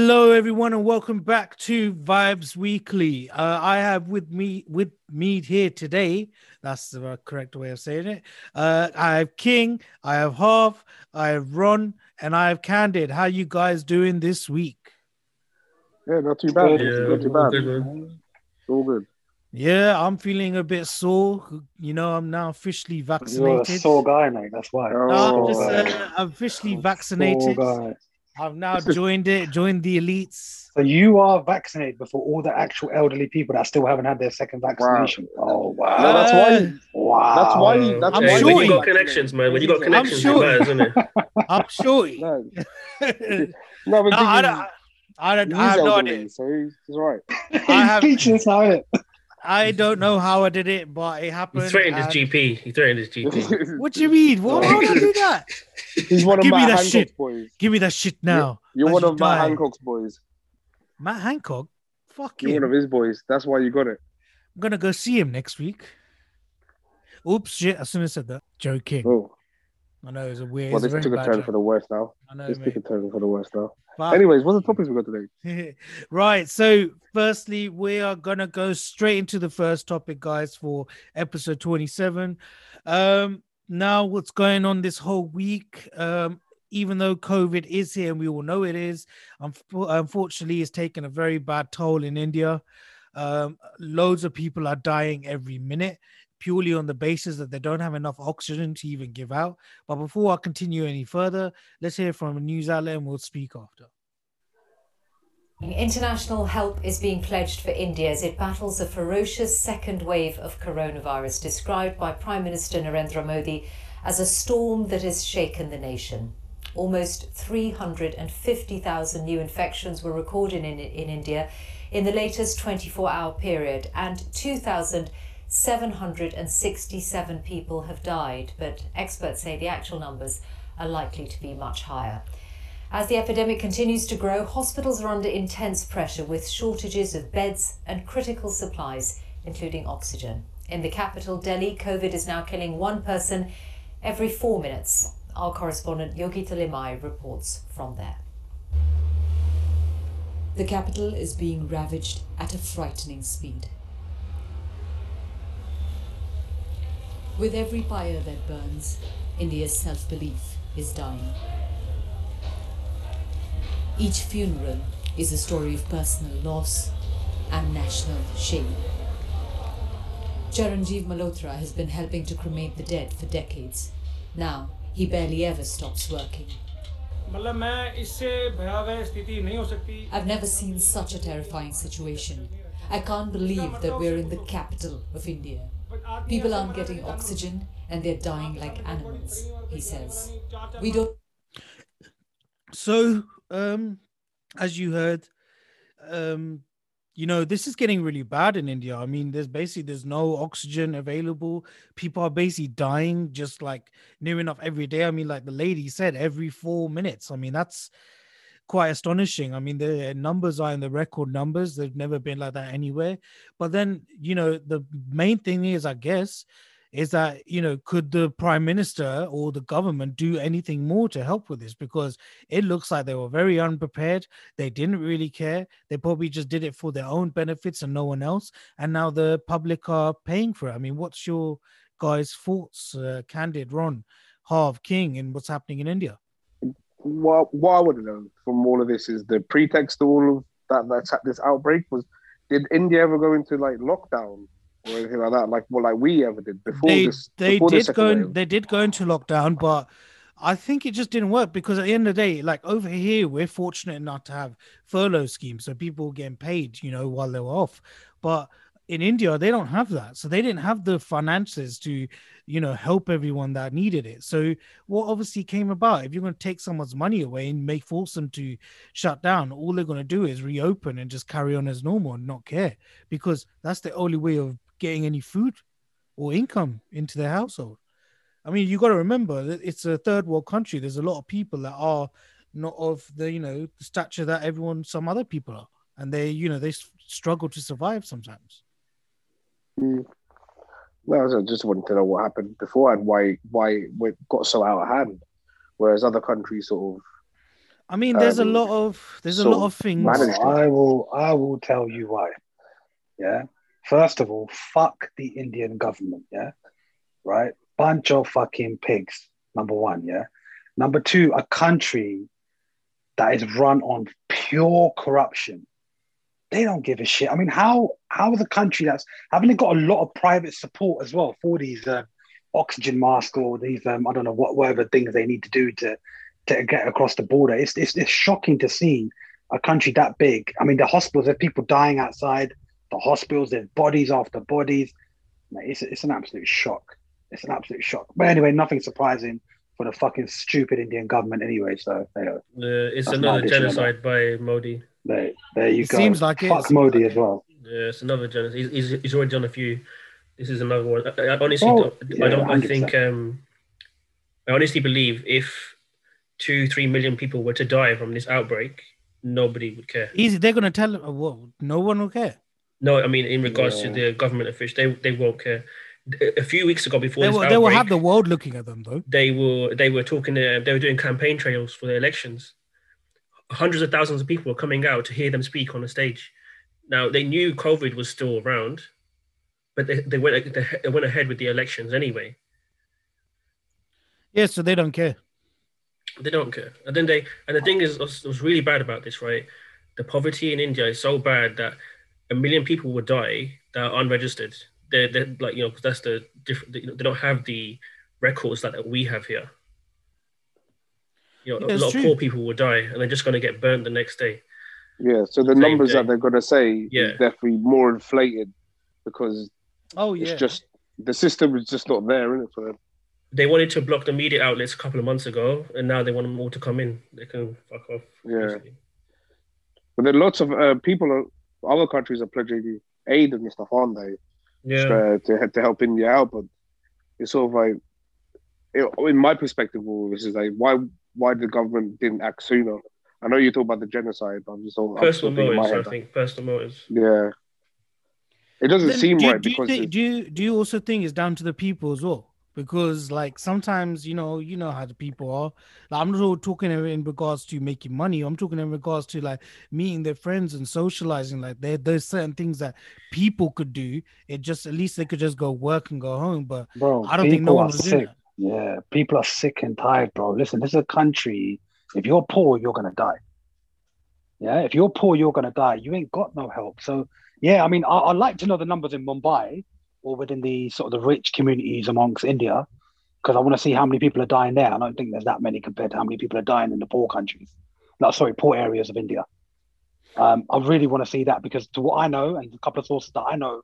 Hello, everyone, and welcome back to Vibes Weekly. Uh, I have with me with me here today. That's the correct way of saying it. Uh, I have King, I have Harv, I have Ron, and I have Candid. How you guys doing this week? Yeah, not too bad. Yeah, not too bad. good, man. All good. Yeah, I'm feeling a bit sore. You know, I'm now officially You're a vaccinated. sore guy, mate. That's why. Oh, I'm just Sore uh, I'm officially Sore vaccinated. Guy. I've now joined it, joined the elites. So you are vaccinated before all the actual elderly people that still haven't had their second vaccination. Oh wow! No, that's why. Wow. That's why. you- That's I'm why sure you he- got connections, man. When you got I'm connections, sure it matters, isn't it? I'm sure. No, no, no, but I I don't. I don't. I he's have no elderly, idea. so he's, he's all right. He's I have- speechless now, innit? I don't know how I did it, but it happened. He threatened his GP. He threatened his GP. What do you mean? What? How did I do that? He's one of Give me Matt that Hancock's shit. boys. Give me that shit now. You're As one of Matt die. Hancock's boys. Matt Hancock. Fuck You're him. one of his boys. That's why you got it. I'm gonna go see him next week. Oops, shit! I shouldn't have said that. Joking. Oh, I know it's a weird. well, it's a this took a turn joke. for the worst now. I know, This mate. took a turn for the worst now. Anyways, what's the topics we got today? right. So, firstly, we are gonna go straight into the first topic, guys, for episode 27. Um, now, what's going on this whole week? Um, even though COVID is here and we all know it is, unf- unfortunately, it's taken a very bad toll in India. Um, loads of people are dying every minute purely on the basis that they don't have enough oxygen to even give out. But before I continue any further, let's hear from a news outlet and we'll speak after. International help is being pledged for India as it battles a ferocious second wave of coronavirus, described by Prime Minister Narendra Modi as a storm that has shaken the nation. Almost 350,000 new infections were recorded in, in India in the latest 24 hour period, and 2,767 people have died. But experts say the actual numbers are likely to be much higher. As the epidemic continues to grow, hospitals are under intense pressure with shortages of beds and critical supplies, including oxygen. In the capital, Delhi, COVID is now killing one person every four minutes. Our correspondent Yogita Limaye reports from there. The capital is being ravaged at a frightening speed. With every pyre that burns, India's self belief is dying. Each funeral is a story of personal loss and national shame. Charanjeev Malhotra has been helping to cremate the dead for decades. Now, he barely ever stops working. I've never seen such a terrifying situation. I can't believe that we're in the capital of India. People aren't getting oxygen and they're dying like animals, he says. We don't So, um, as you heard, um, you know, this is getting really bad in India. I mean, there's basically there's no oxygen available. People are basically dying just like near enough every day. I mean, like the lady said, every four minutes. I mean, that's quite astonishing. I mean, the numbers are in the record numbers. They've never been like that anywhere. But then, you know, the main thing is, I guess, is that you know could the prime minister or the government do anything more to help with this because it looks like they were very unprepared they didn't really care they probably just did it for their own benefits and no one else and now the public are paying for it i mean what's your guys thoughts uh, candid ron harv king and what's happening in india What, what I want to know from all of this is the pretext to all of that that's at this outbreak was did India ever go into like lockdown or anything like that? Like well, like we ever did before they this. they before did go in, they did go into lockdown but i think it just didn't work because at the end of the day like over here we're fortunate enough to have furlough schemes so people were getting paid you know while they were off but in india they don't have that so they didn't have the finances to you know help everyone that needed it so what obviously came about if you're going to take someone's money away and make force them to shut down all they're going to do is reopen and just carry on as normal and not care because that's the only way of getting any food or income into their household. I mean, you got to remember that it's a third world country. There's a lot of people that are not of the you know the stature that everyone, some other people are, and they you know they struggle to survive sometimes. Mm. No, I just wanted to know what happened before and why why it got so out of hand, whereas other countries sort of I mean, there's Um, a lot of there's a lot of things. managed- I will I will tell you why. Yeah. First of all, fuck the Indian government, yeah. Right? Bunch of fucking pigs. Number one, yeah. Number two, a country that is run on pure corruption. They don't give a shit. I mean, how how is a country that's haven't they got a lot of private support as well for these uh, oxygen masks or these um, I don't know what whatever things they need to do to to get across the border? It's it's, it's shocking to see a country that big. I mean, the hospitals, there's people dying outside the hospitals, there's bodies after bodies. It's, it's an absolute shock. It's an absolute shock. But anyway, nothing surprising for the fucking stupid Indian government anyway. So there, Uh, it's another my addition on genocide by Modi. There, there you go It go. seems like it. Fuck Modi as well. Yeah, it's another genocide. He's, he's, he's already done a few. This is another one. I, I honestly, Oh, don't, yeah, I don't. I 100%. think. Um, I honestly believe if two, three million people were to die from this outbreak, nobody would care. Easy, they're gonna tell uh, well, no one will care. No, I mean in regards Yeah. to the government officials, they they won't care. A few weeks ago, before They this will, outbreak, they will have the world looking at them though. they were they were talking. Uh, they were doing campaign trails for the elections. Hundreds of thousands of people were coming out to hear them speak on the stage. Now they knew COVID was still around, but they, they went they went ahead with the elections anyway. Yeah, so they don't care. They don't care. And then they and the thing is, what's, what's really bad about this, right? The poverty in India is so bad that a million people would die that are unregistered. They're, they're like you know 'cause that's the different. They, they don't have the records that, that we have here. You know, Yeah, a lot true. of poor people will die, and they're just going to get burnt the next day. Yeah, so the Same numbers day. that they're gonna say Yeah. is definitely more inflated because Oh yeah. it's just the system is just not there, isn't it? For them. They wanted to block the media outlets a couple of months ago, and now they want them all to come in. They can fuck off. Yeah. basically. But then lots of uh, people, are, other countries are pledging aid and stuff, aren't they? Yeah. uh, to to help India out. But it's sort of like, it, in my perspective, all this is like, why why the government didn't act sooner? I know you talk about the genocide, but I'm just all I'm Personal still thinking motives, I head that- think. Personal motives. Yeah, it doesn't Then seem do, you- right do you because think, do you do you also think it's down to the people as well? Because like sometimes you know you know how the people are. Like, I'm not talking in in regards to making money. I'm talking in regards to like meeting their friends and socializing. Like there there's certain things that people could do. It just at least they could just go work and go home. But Bro, I don't think no people one was doing sick. that. Yeah, people are sick and tired, bro. Listen, this is a country. If you're poor, you're gonna die. Yeah, if you're poor, you're gonna die. You ain't got no help. So yeah, I mean, I, I'd like to know the numbers in Mumbai or within the sort of the rich communities amongst India, because I want to see how many people are dying there. I don't think there's that many compared to how many people are dying in the poor countries. No, sorry, poor areas of India. Um, I really want to see that because to what I know and a couple of sources that I know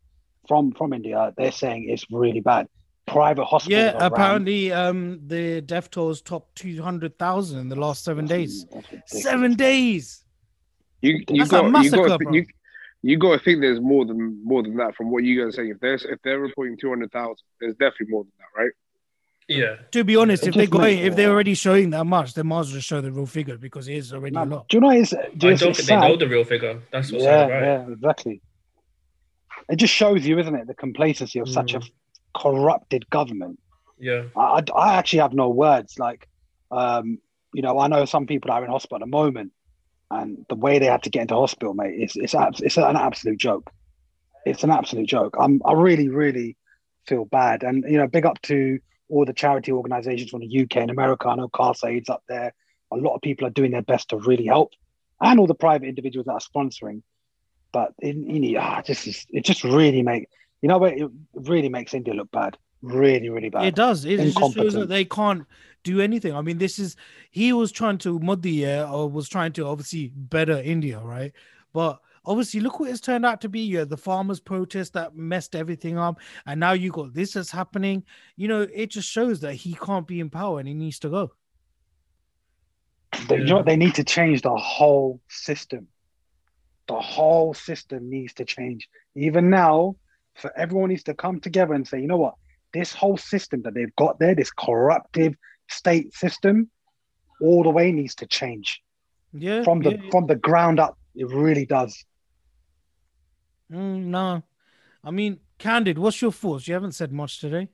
from from India, they're saying it's really bad. Private hospitals. Yeah, are rammed. apparently um the death tolls topped two hundred thousand in the last seven days. That's. Seven days. you you That's a got you massacre, got bro. you, you got to think there's more than more than that from what you guys are saying. If there's if they're reporting two hundred thousand, there's definitely more than that, right? Yeah. To be honest, It if they're just makes- going, if they're already showing that much, they might as well show the real figure because it is already a Man, lot. do you know what is? I Just, don't it's think they know the real figure. That's what's yeah, sad about yeah, exactly. It just shows you, isn't it, the complacency of such a Mm. Corrupted government. Yeah. I, I, actually have no words. Like, um, you know, I know some people that are in hospital at the moment, and the way they had to get into hospital, mate, it's it's abs- it's an absolute joke. It's an absolute joke. I'm I really really feel bad, and you know, big up to all the charity organisations from the UK and America. I know Khalsa Aid's up there. A lot of people are doing their best to really help, and all the private individuals that are sponsoring. But in, in ah, just is- it just really make you know it really makes India look bad, really really bad. It does. It just shows that they can't do anything. I mean, this is he was trying to Modi, yeah, or was trying to obviously better India, right? But obviously, look what it's turned out to be. Yeah, the farmers' protest that messed everything up, and now you got this is happening. You know, it just shows that he can't be in power and he needs to go. They, you know, they need to change the whole system. The whole system needs to change. Even now, for everyone needs to come together and say, you know what? This whole system that they've got there, this corruptive state system, all the way needs to change Yeah, from the yeah, yeah. from the ground up. It really does. Mm, no, I mean, candid. What's your thoughts? You haven't said much today.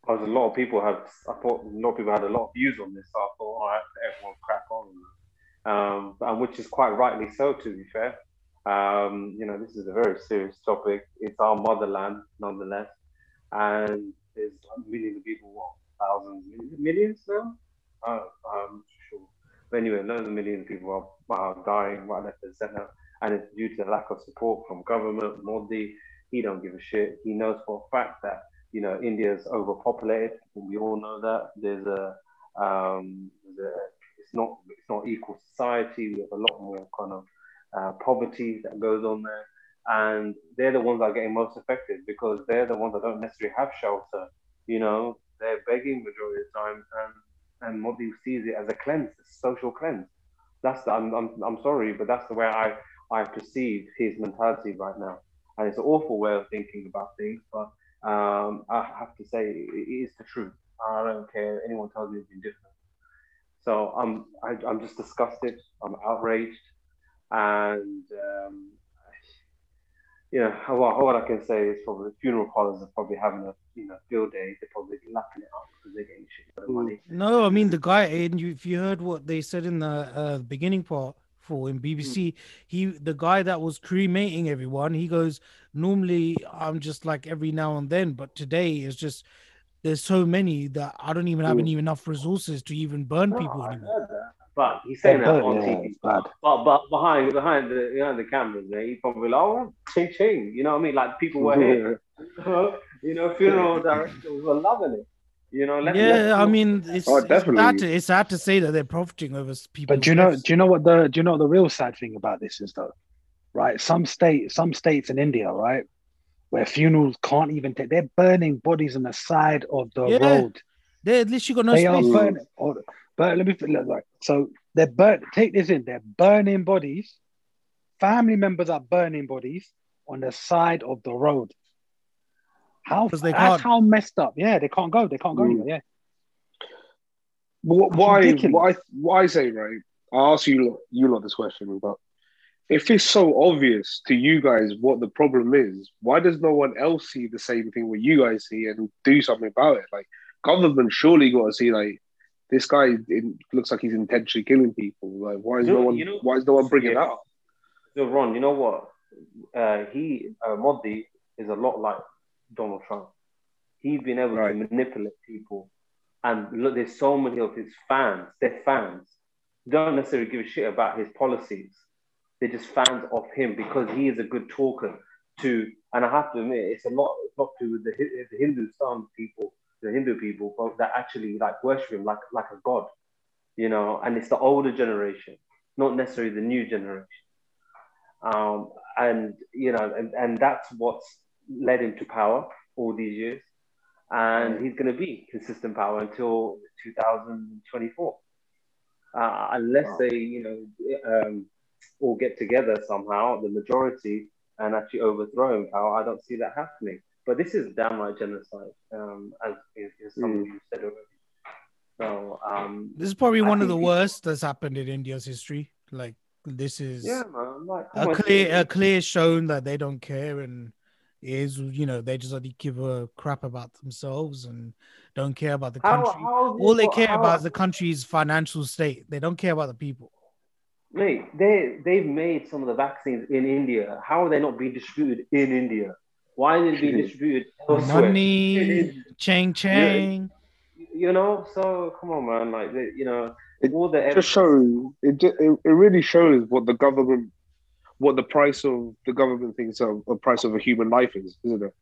Because a lot of people have, I thought a lot of people had a lot of views on this. So I thought, all right, everyone crack on. um, and which is quite rightly so, to be fair. Um, you know, this is a very serious topic. It's our motherland, nonetheless, and there's millions of people, what, thousands, millions now? Uh, I'm sure. But anyway, loads of millions of people are, are dying right left and center, and it's due to the lack of support from government. Modi, he don't give a shit. He knows for a fact that you know India's overpopulated. We all know that. There's a, um, it's not it's not equal society. We have a lot more kind of uh, poverty that goes on there, and they're the ones that are getting most affected because they're the ones that don't necessarily have shelter. You know, they're begging majority of the time, and and Modi sees it as a cleanse, a social cleanse. That's the, I'm, I'm I'm sorry, but that's the way I I perceive his mentality right now, and it's an awful way of thinking about things, but um, I have to say it is the truth. I don't care anyone tells me anything different. So I'm I, am i am just disgusted. I'm outraged, and um, you know what, what I can say is probably funeral parlors are probably having a you know field day. They're probably lapping it up because they're getting shit money. No, I mean the guy. And you, if you heard what they said in the uh, beginning part for in BBC, mm. he the guy that was cremating everyone. He goes, normally I'm just like every now and then, but today is just there's so many that I don't even have any enough resources to even burn no, people anymore. But he's saying that on yeah, TV. But, but behind behind the behind the cameras, man, he probably like, oh, ching ching. You know what I mean? Like people were here. you know, funeral directors were loving it. You know, let, yeah, I mean, it's, oh, it's, sad to, it's sad to say that they're profiting over people. But do you know? Do you know what the? Do you know what the real sad thing about this is though? Right, some state, some states in India, right, where funerals can't even take. They're burning bodies on the side of the yeah. road. They at least you got no they space. Are burning, but let me look like so. They're burn. Take this in. They're burning bodies. Family members are burning bodies on the side of the road. How? They that's can't. how messed up. Yeah, they can't go. They can't go mm. anywhere. Yeah. Why? Why? Why say right? I ask you you lot this question, but if it's so obvious to you guys what the problem is, why does no one else see the same thing what you guys see and do something about it? Like government surely got to see like this guy looks like he's intentionally killing people. Like why is you know, no one? You know, why is no one bringing yeah. that up? So Ron, you know what? Uh, he uh, Modi is a lot like Donald Trump. He's been able right. to manipulate people, and look, there's so many of his fans. They're fans. Don't necessarily give a shit about his policies they're just fans of him because he is a good talker to and I have to admit it's a lot it's not to with the, the Hindustan people the Hindu people that actually like worship him like like a god you know and it's the older generation not necessarily the new generation um, and you know and, and that's what's led him to power all these years and he's going to be consistent power until 2024 uh, unless they you know um, all get together somehow, the majority, and actually overthrow him power. I don't see that happening. But this is downright genocide, um, as is, is some mm. of you said already. So um, this is probably I one of the worst that's happened in India's history. Like this is yeah, man. Like, a clear, a clear shown that they don't care and is you know they just only give a crap about themselves and don't care about the country. How, All they care how, about is the country's financial state. They don't care about the people. Mate, they they've made some of the vaccines in India. How are they not being distributed in India? Why are they being distributed elsewhere? Money, chang chang. You, you know, so come on, man. Like you know, it all the just shows it, just, it. It really shows what the government, what the price of the government thinks of the price of a human life is, isn't it?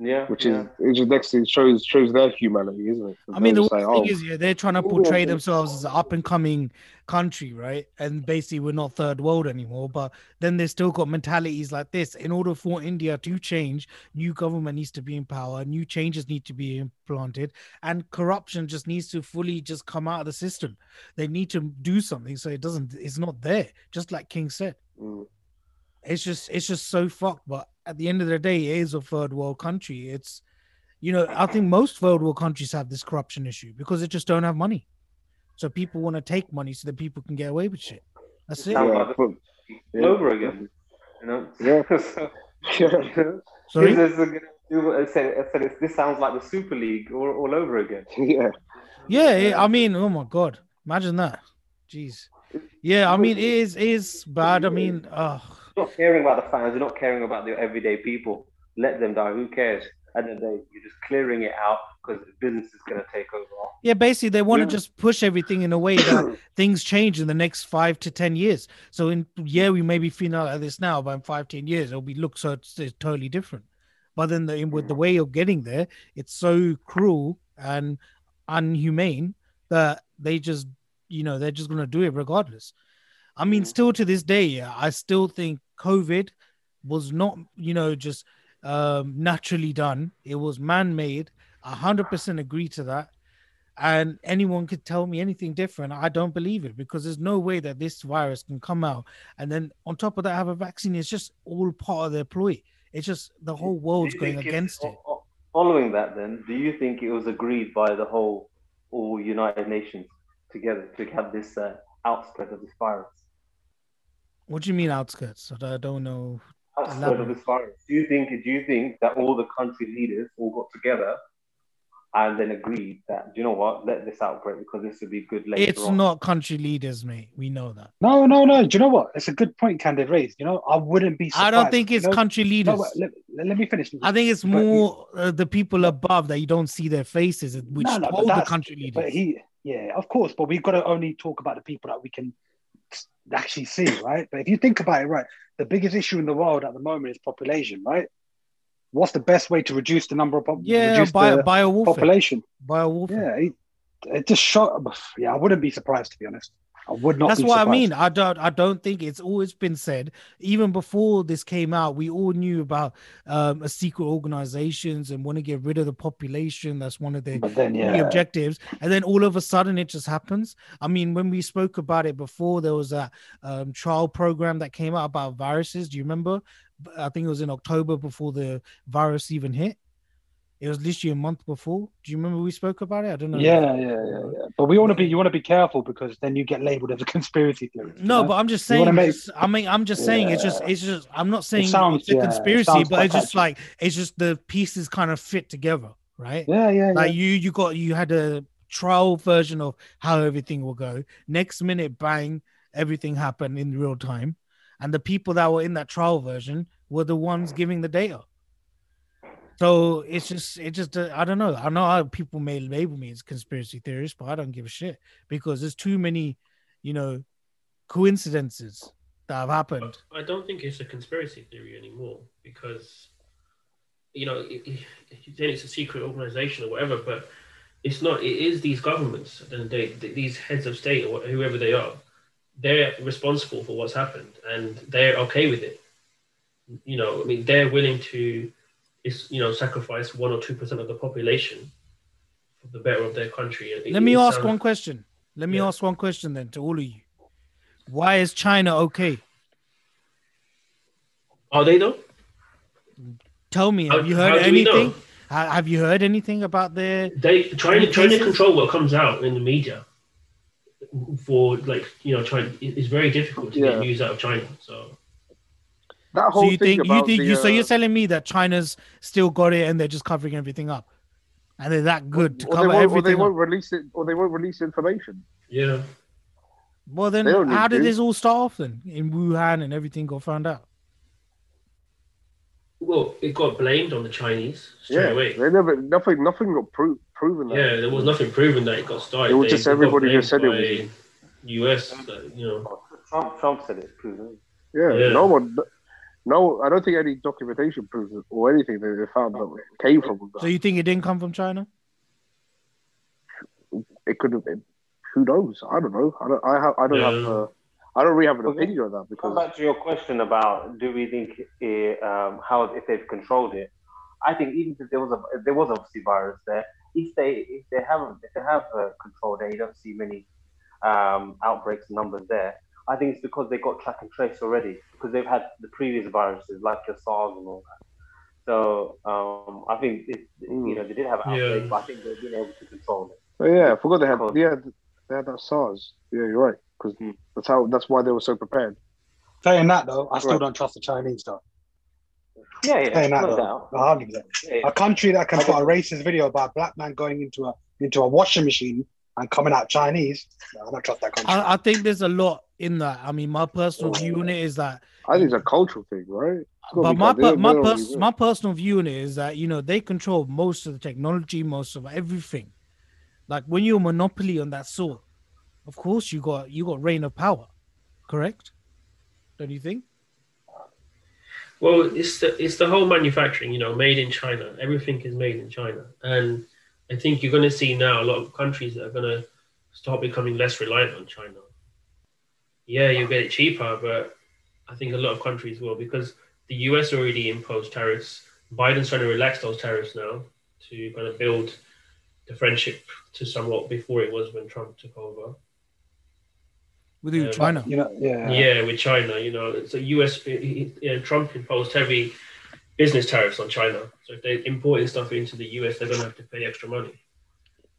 Yeah, which yeah. is it just next thing shows shows their humanity, isn't it? I mean, the thing oh, is, yeah, they're trying to portray themselves as an up and coming country, right? And basically, we're not third world anymore. But then they still got mentalities like this. In order for India to change, new government needs to be in power, new changes need to be implanted, and corruption just needs to fully just come out of the system. They need to do something so it doesn't. It's not there. Just like King said. Mm it's just it's just so fucked. But at the end of the day, it is a third world country. It's you know, I think most third world countries have this corruption issue because they just don't have money. So people want to take money so that people can get away with shit. That's it. Yeah, yeah. Over again. You know? Yeah. Sorry? I said, I said this sounds like the Super League all, all over again. Yeah. Yeah, I mean, oh my god. Imagine that. Jeez Yeah, I mean, it is it is bad. I mean, uh, You're not caring about the fans. You're not caring about the everyday people. Let them die. Who cares? At the end of the day, you're just clearing it out because business is going to take over. yeah, basically they want to Yeah. just push everything in a way that things change in the next five to ten years. So in yeah, we may be feeling like this now, but in five, ten years it'll be look so it's, it's totally different. But then the, with the way of getting there, it's so cruel and unhumane that they just you know they're just gonna do it regardless. I mean, Mhm. still to this day, I still think COVID was not, you know, just um, naturally done. It was man-made. A hundred percent agree to that. And anyone could tell me anything different. I don't believe it because there's no way that this virus can come out and then on top of that have a vaccine. It's just all part of their ploy. It's just the whole world's going against it. Following that, then, do you think it was agreed by the whole all United Nations together to have this uh, outspread of this virus? What do you mean outskirts? I don't know. Outspread of this virus. Do you think? Do you think that all the country leaders all got together and then agreed that do you know what? Let this outbreak because this would be good later It's on. not country leaders, mate. We know that. No, no, no. Do you know what? It's a good point Candid raised. You know, I wouldn't be. I don't surprised, think you it's know? country leaders. No, let, let, let me finish. I think it's But he- more uh, the people above that you don't see their faces, which No, no, told the country leaders. But he, yeah, of course. But we've got to only talk about the people that we can actually see, right? But if you think about it, right, the biggest issue in the world at the moment is population, right? What's the best way to reduce the number of pop- yeah, bio, bio population? Bio warfare. Yeah, it, it just shot. Yeah, I wouldn't be surprised to be honest. I would not. That's what I mean. I don't. I don't think it's always been said. Even before this came out, we all knew about um, a secret organizations and want to get rid of the population. That's one of their then, yeah, objectives. And then all of a sudden, it just happens. I mean, when we spoke about it before, there was a um, trial program that came out about viruses. Do you remember? I think it was in October before the virus even hit. It was literally a month before. Do you remember we spoke about it? I don't know. yeah, yeah, yeah, yeah. But we want to be. You want to be careful because then you get labeled as a conspiracy theorist. No, know? but I'm just saying. make- I mean, I'm just saying. It's just. It's just. I'm not saying sounds- it's a yeah, it conspiracy, sounds but it's just like it's just the pieces kind of fit together, right? yeah, yeah, yeah. Like you, you got you had a trial version of how everything will go. Next minute, bang, everything happened in real time, and the people that were in that trial version were the ones giving the data. So it's just, it just, uh, I don't know. I know how people may label me as conspiracy theorist, but I don't give a shit because there's too many, you know, coincidences that have happened. I don't think it's a conspiracy theory anymore because, you know, it, it, it's a secret organization or whatever, but it's not. It is these governments and the end of the day, th- these heads of state or whoever they are, they're responsible for what's happened and they're okay with it. You know, I mean, they're willing to, is you know, sacrifice one or two percent of the population for the better of their country. It- Let me ask sounds- one question. Let me Yeah. ask one question then to all of you. Why is China okay? Are they though? Tell me, How- have you heard do we know? anything? Have you heard anything about their? They trying to trying to control what comes out in the media for like you know trying it- it's very difficult to Yeah. get news out of China. So That So you thing think you think the, you? So uh, you're telling me that China's still got it and they're just covering everything up, and they're that good to or they, cover won't, or they everything won't up? release it, or they won't release information. yeah, Well, then how did to. this all start off then in Wuhan and everything got found out? well, it got blamed on the Chinese straight Yeah, away. they never, nothing, nothing got pro- proven. That. Yeah, there was nothing proven that it got started. It was They- just they everybody just blamed said it was US, that, you know. Trump, Trump said it. proven. Yeah, Yeah. no one, no, I don't think any documentation proves it or anything that they found that came from. So you think it didn't come from China? It could have been. Who knows? I don't know. I don't. I have. I don't. Yeah. Uh, I don't really have an Okay. opinion on that Come because back to your question about do we think it, um, how if they've controlled it? I think even if there was a if there was obviously virus there, if they if they haven't if they have uh, controlled it, you don't see many um, outbreaks and numbers there. I think it's because they got track and trace already because they've had the previous viruses like your SARS and all that. So um, I think it, you know they did have outbreaks, Yeah. but I think they've been able to control it. Oh, yeah, I forgot they had. Cool. Yeah, they had that SARS. Yeah, you're right. Because Hmm. that's how. That's why they were so prepared. Saying that though, I still Right. don't trust the Chinese though. Yeah, yeah, Saying that no though, doubt. 100%. Yeah, A country that can put a racist video about a black man going into a into a washing machine and coming out Chinese, no, I don't trust that country. I, I think there's a lot in that. I mean, my personal view on it is that I think it's a cultural thing, right? But my per- my pers- my personal view on it is that you know they control most of the technology, most of everything. Like when you're a monopoly on that sort, of course you got you got reign of power, correct? Don't you think? Well, it's the it's the whole manufacturing, you know, made in China. Everything is made in China, and I think you're going to see now a lot of countries that are going to start becoming less reliant on China. Yeah, you'll get it cheaper, but I think a lot of countries will because the US already imposed tariffs. Biden's trying to relax those tariffs now to kind of build the friendship to somewhat before it was when Trump took over. With you, um, Yeah, China. You know, yeah. Yeah, with China, you know, it's a US. he- he- yeah, Trump imposed heavy business tariffs on China. So if they're importing stuff into the US, they're going to have to pay extra money.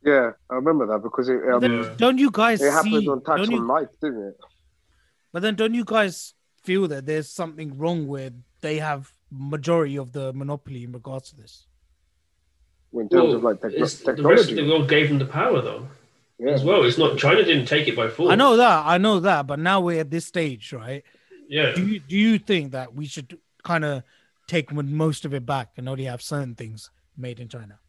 Yeah, I remember that because it um, Then Yeah. don't you guys it happened see? on tax don't on you, life, didn't it? but then don't you guys feel that there's something wrong where they have majority of the monopoly in regards to this? In terms Well, of like techno- it's- the rest of the technology. world gave them the power, though, Yeah. as well. It's not China didn't take it by force. I know that, I know that, but now we're at this stage, right? Yeah, Do you do you think that we should kind of take most of it back and only have certain things made in China?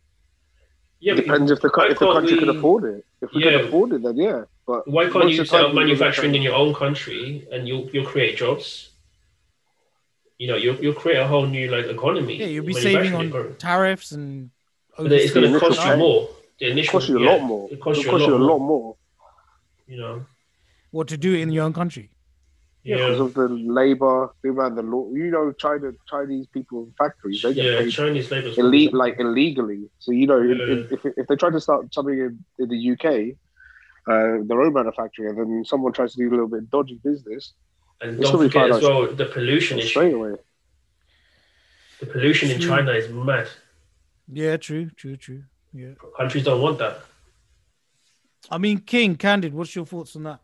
yeah. It depends if the, if the can't country can afford it. If we Yeah. can afford it, then yeah. But Why can't you the set time up we look at manufacturing in your own country and you'll you'll create jobs? You know, you'll you'll create a whole new like economy. Yeah, you'll be saving on economy. tariffs and. But it's going to Initial cost you pay. more. The It initial costs you a yeah, lot more. It costs It'll you a lot, more, more. You know. What to do in your own country? Yeah, Yeah. because of the labor, the amount of law. You know, China, Chinese people in factories, they get Yeah, paid Chinese labor. ille- like illegally. So you know, Yeah. if, if, if they try to start something in, in the UK, uh, their own manufacturing, and then someone tries to do a little bit dodgy business, and it's don't gonna forget as well the pollution issue. straight away. The pollution in China is mad. Yeah, true, true, true. Yeah. Countries don't want that. I mean, King, Candid, what's your thoughts on that?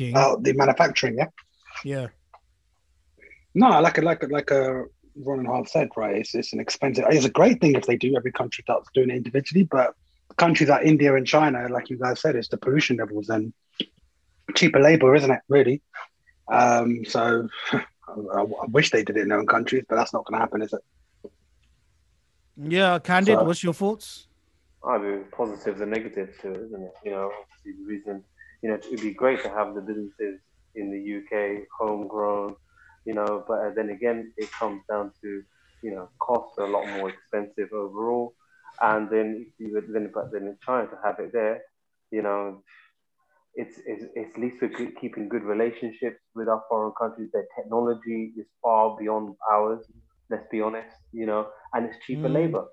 King. Uh, the manufacturing, yeah. yeah. No, like a, like a, like a Ron and Harv said, right? It's, it's an expensive. It's a great thing if they do. Every country starts doing it individually, but countries like India and China, like you guys said, it's the pollution levels and cheaper labor, isn't it? Really. Um, so I, I wish they did it in their own countries, but that's not going to happen, is it? Yeah, Candid, So- what's your thoughts? I do positives and negatives to it, isn't it? You know, obviously the reason, you know, it'd be great to have the businesses in the UK homegrown, you know, but uh, then again, it comes down to, you know, costs are a lot more expensive overall. And then if you would then, but then in China to have it there, you know, it's, it's, it's at least we're keeping good relationships with our foreign countries. Their technology is far beyond ours, let's be honest, you know, and it's cheaper Mm. labor.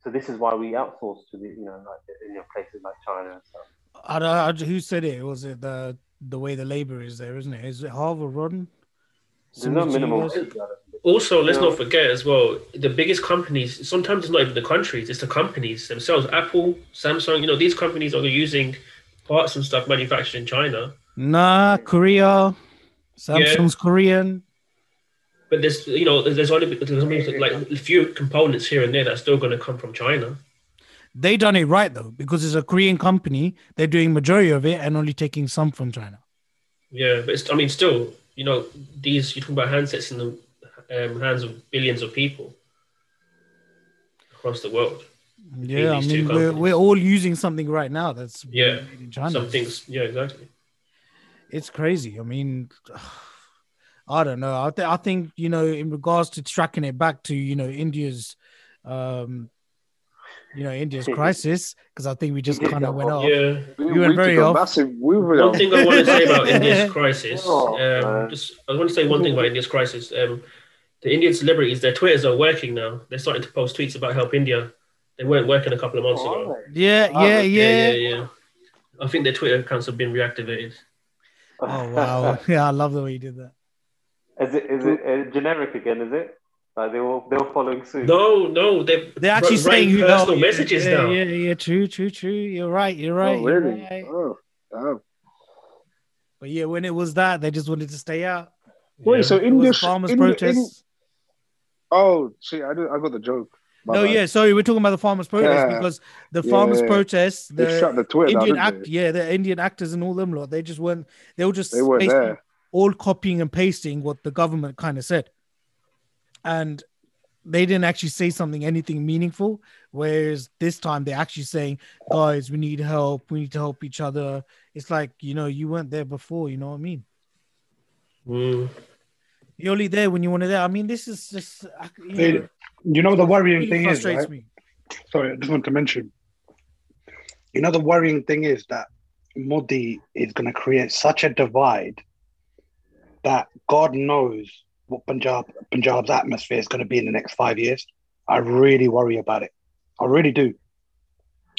So this is why we outsource to the, you know, like you know, places like China and stuff. I, I, who said it? Was it the the way the labor is there, isn't it? Is it Harvard Rodden? There's no Similar minimum guys? wage. I don't think. Also, let's You not forget as well, the biggest companies, sometimes it's not even the countries, it's the companies themselves. Apple, Samsung, you know, these companies are using parts and stuff manufactured in China. Nah, Korea. Samsung's Korean. But there's, you know, there's only there's only like a few components here and there that's still going to come from China. They done it right though, because it's a Korean company. They're doing majority of it and only taking some from China. Yeah, but it's, I mean, still, you know, these you're talking about handsets in the um, hands of billions of people across the world. Yeah, I mean we're, we're all using something right now that's Yeah, made in China. Some things, yeah, exactly. it's crazy. I mean, I don't know. I, th- I think you know, in regards to tracking it back to you know India's, um, you know India's crisis, because I think we just kind of went off. Yeah. We, You went very off. massive. We One thing I want to say about India's crisis, Oh, um, just I want to say one thing about India's crisis. Um, the Indian celebrities, their Twitters are working now. They're starting to post tweets about help India. They weren't working a couple of months ago. Yeah, Oh, yeah, Yeah, yeah. yeah, yeah. I think their Twitter accounts have been reactivated. Oh wow, yeah, I love the way you did that. Is it is it uh, generic again? Is it? Like they were they were following suit. No, no, they're They're actually writing saying who personal yeah, messages yeah, now. Yeah, yeah, true, true, true. You're right. You're oh, right. Oh, you're really? right. Oh, damn. But yeah, when it was that, they just wanted to stay out. Wait, Yeah. so It India, was farmers' India- protests. In, oh, see, I, did, I got the joke. My No, bad. yeah, sorry, we're talking about the farmers' protest Yeah. because the Yeah, farmers' yeah. protests, They the shut the Twitter Indian didn't act, yeah, the Indian actors and all them lot, they just weren't. They were just They weren't there. all copying and pasting what the government kind of said, and they didn't actually say something anything meaningful. Whereas this time they're actually saying, "Guys, we need help. We need to help each other." It's like you know you weren't there before. You know what I mean? Mm. You're only there when you want to there. I mean, this is just you Hey, know, You know the worrying really thing is, right? me. Sorry, I just want to mention. You know the worrying thing is that Modi is going to create such a divide that God knows what Punjab Punjab's atmosphere is going to be in the next five years. I really worry about it. I really do,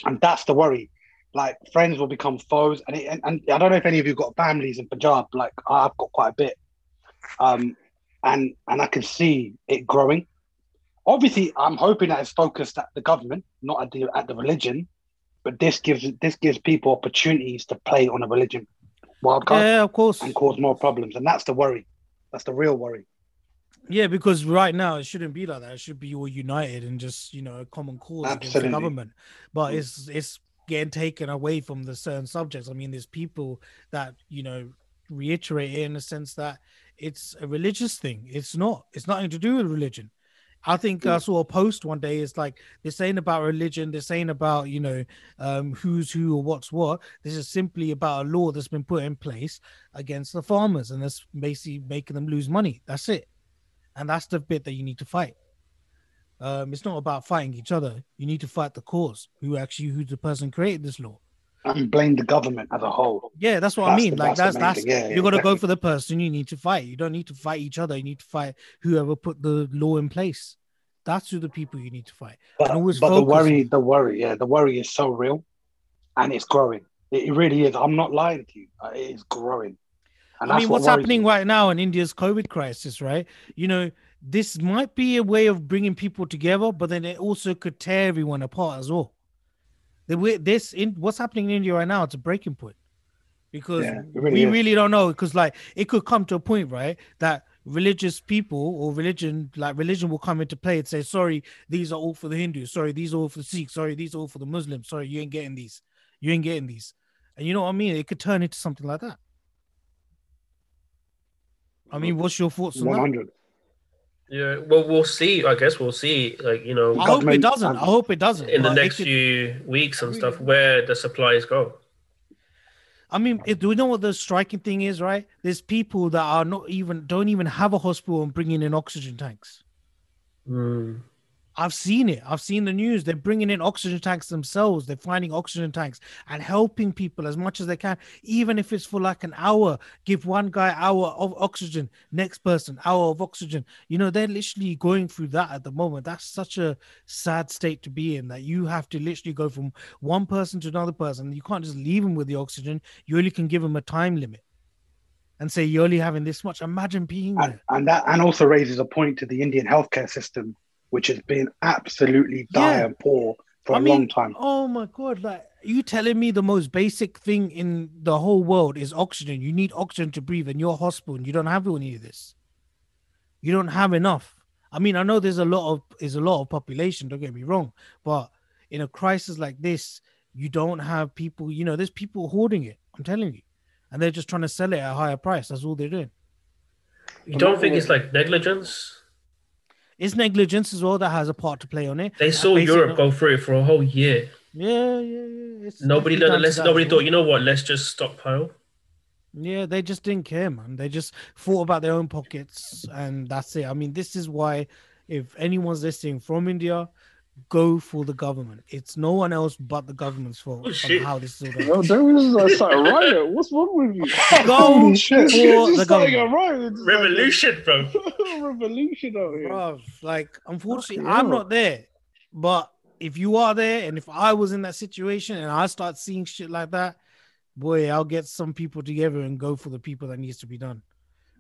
and that's the worry. Like friends will become foes, and, it, and and I don't know if any of you got families in Punjab. Like I've got quite a bit, um, and and I can see it growing obviously I'm hoping that it's focused at the government, not at the at the religion. But this gives this gives people opportunities to play on a religion wildcard Yeah, of course. and cause more problems, and that's the worry. That's the real worry. Yeah, because right now it shouldn't be like that. It should be all united and just you know a common cause against the government. But it's it's getting taken away from the certain subjects. I mean, there's people that you know reiterate it in the sense that it's a religious thing. It's not. It's nothing to do with religion. I think I saw a post one day. It's like they're saying about religion. They're saying about you know um, who's who or what's what. This is simply about a law that's been put in place against the farmers, and that's basically making them lose money. That's it and that's the bit that you need to fight. Um, it's not about fighting each other. You need to fight the cause. Who actually, who's the person created this law? And blame the government as a whole. Yeah, that's what I mean. the- like that's that's that's. Yeah, yeah, you got to go for the person you need to fight. You don't need to fight each other. You need to fight whoever put the law in place. That's who the people you need to fight. But, but the worry, the worry, yeah, the worry is so real, and it's growing. It, it really is. I'm not lying to you. Uh, It is growing. And I mean, what's worries happening me. right now in India's COVID crisis, right? You know, this might be a way of bringing people together, but then it also could tear everyone apart as well. The way this in what's happening in India right now, it's a breaking point because Yeah, really we is. really don't know. Because like it could come to a point, right, that religious people or religion, like religion, will come into play and say, "Sorry, these are all for the Hindus. Sorry, these are all for the Sikhs. Sorry, these are all for the Muslims. Sorry, you ain't getting these. You ain't getting these." And you know what I mean? It could turn into something like that. I mean, what's your thoughts on One that? hundred. Yeah, well, we'll see. I guess we'll see. Like you know, I hope it doesn't. I hope it doesn't. in the but next could- few weeks and stuff, where the supplies go. I mean, it, do we know what the striking thing is? Right? There's people that are not even don't even have a hospital and bringing in oxygen tanks. Mm. I've seen it. I've seen the news. They're bringing in oxygen tanks themselves. They're finding oxygen tanks and helping people as much as they can, even if it's for like an hour. Give one guy hour of oxygen, next person hour of oxygen. You know, they're literally going through that at the moment. That's such a sad state to be in that you have to literally go from one person to another person. You can't just leave them with the oxygen. You only can give them a time limit and say you're only having this much. Imagine being and, there. and that and also raises a point to the Indian healthcare system, which has been absolutely dire Yeah. and poor for I a mean, long time. Oh my god! Like you telling me the most basic thing in the whole world is oxygen. You need oxygen to breathe, and you're a hospital and you don't have any of this. You don't have enough. I mean, I know there's a lot of there's a lot of population. Don't get me wrong, but in a crisis like this, you don't have people. You know, there's people hoarding it. I'm telling you, and they're just trying to sell it at a higher price. That's all they're doing. You don't think it's like negligence? It's negligence as well that has a part to play on it. They saw Europe go through it for a whole year. Yeah, yeah, yeah. It's Nobody, definitely let, down to let's, nobody thought. You know what? Let's just stockpile. Yeah, they just didn't care, man. They just thought about their own pockets, and that's it. I mean, this is why, if anyone's listening from India, go for the government. It's no one else but the government's fault Oh, on how this is all done. Yo, there was a riot. What's wrong with you? Go Holy shit. for It's the starting a government, riot. It's like Revolution, bro. revolution out here. Bruv, Like, unfortunately, Fucking I'm not there, but if you are there, and if I was in that situation, and I start seeing shit like that, boy, I'll get some people together and go for the people that needs to be done.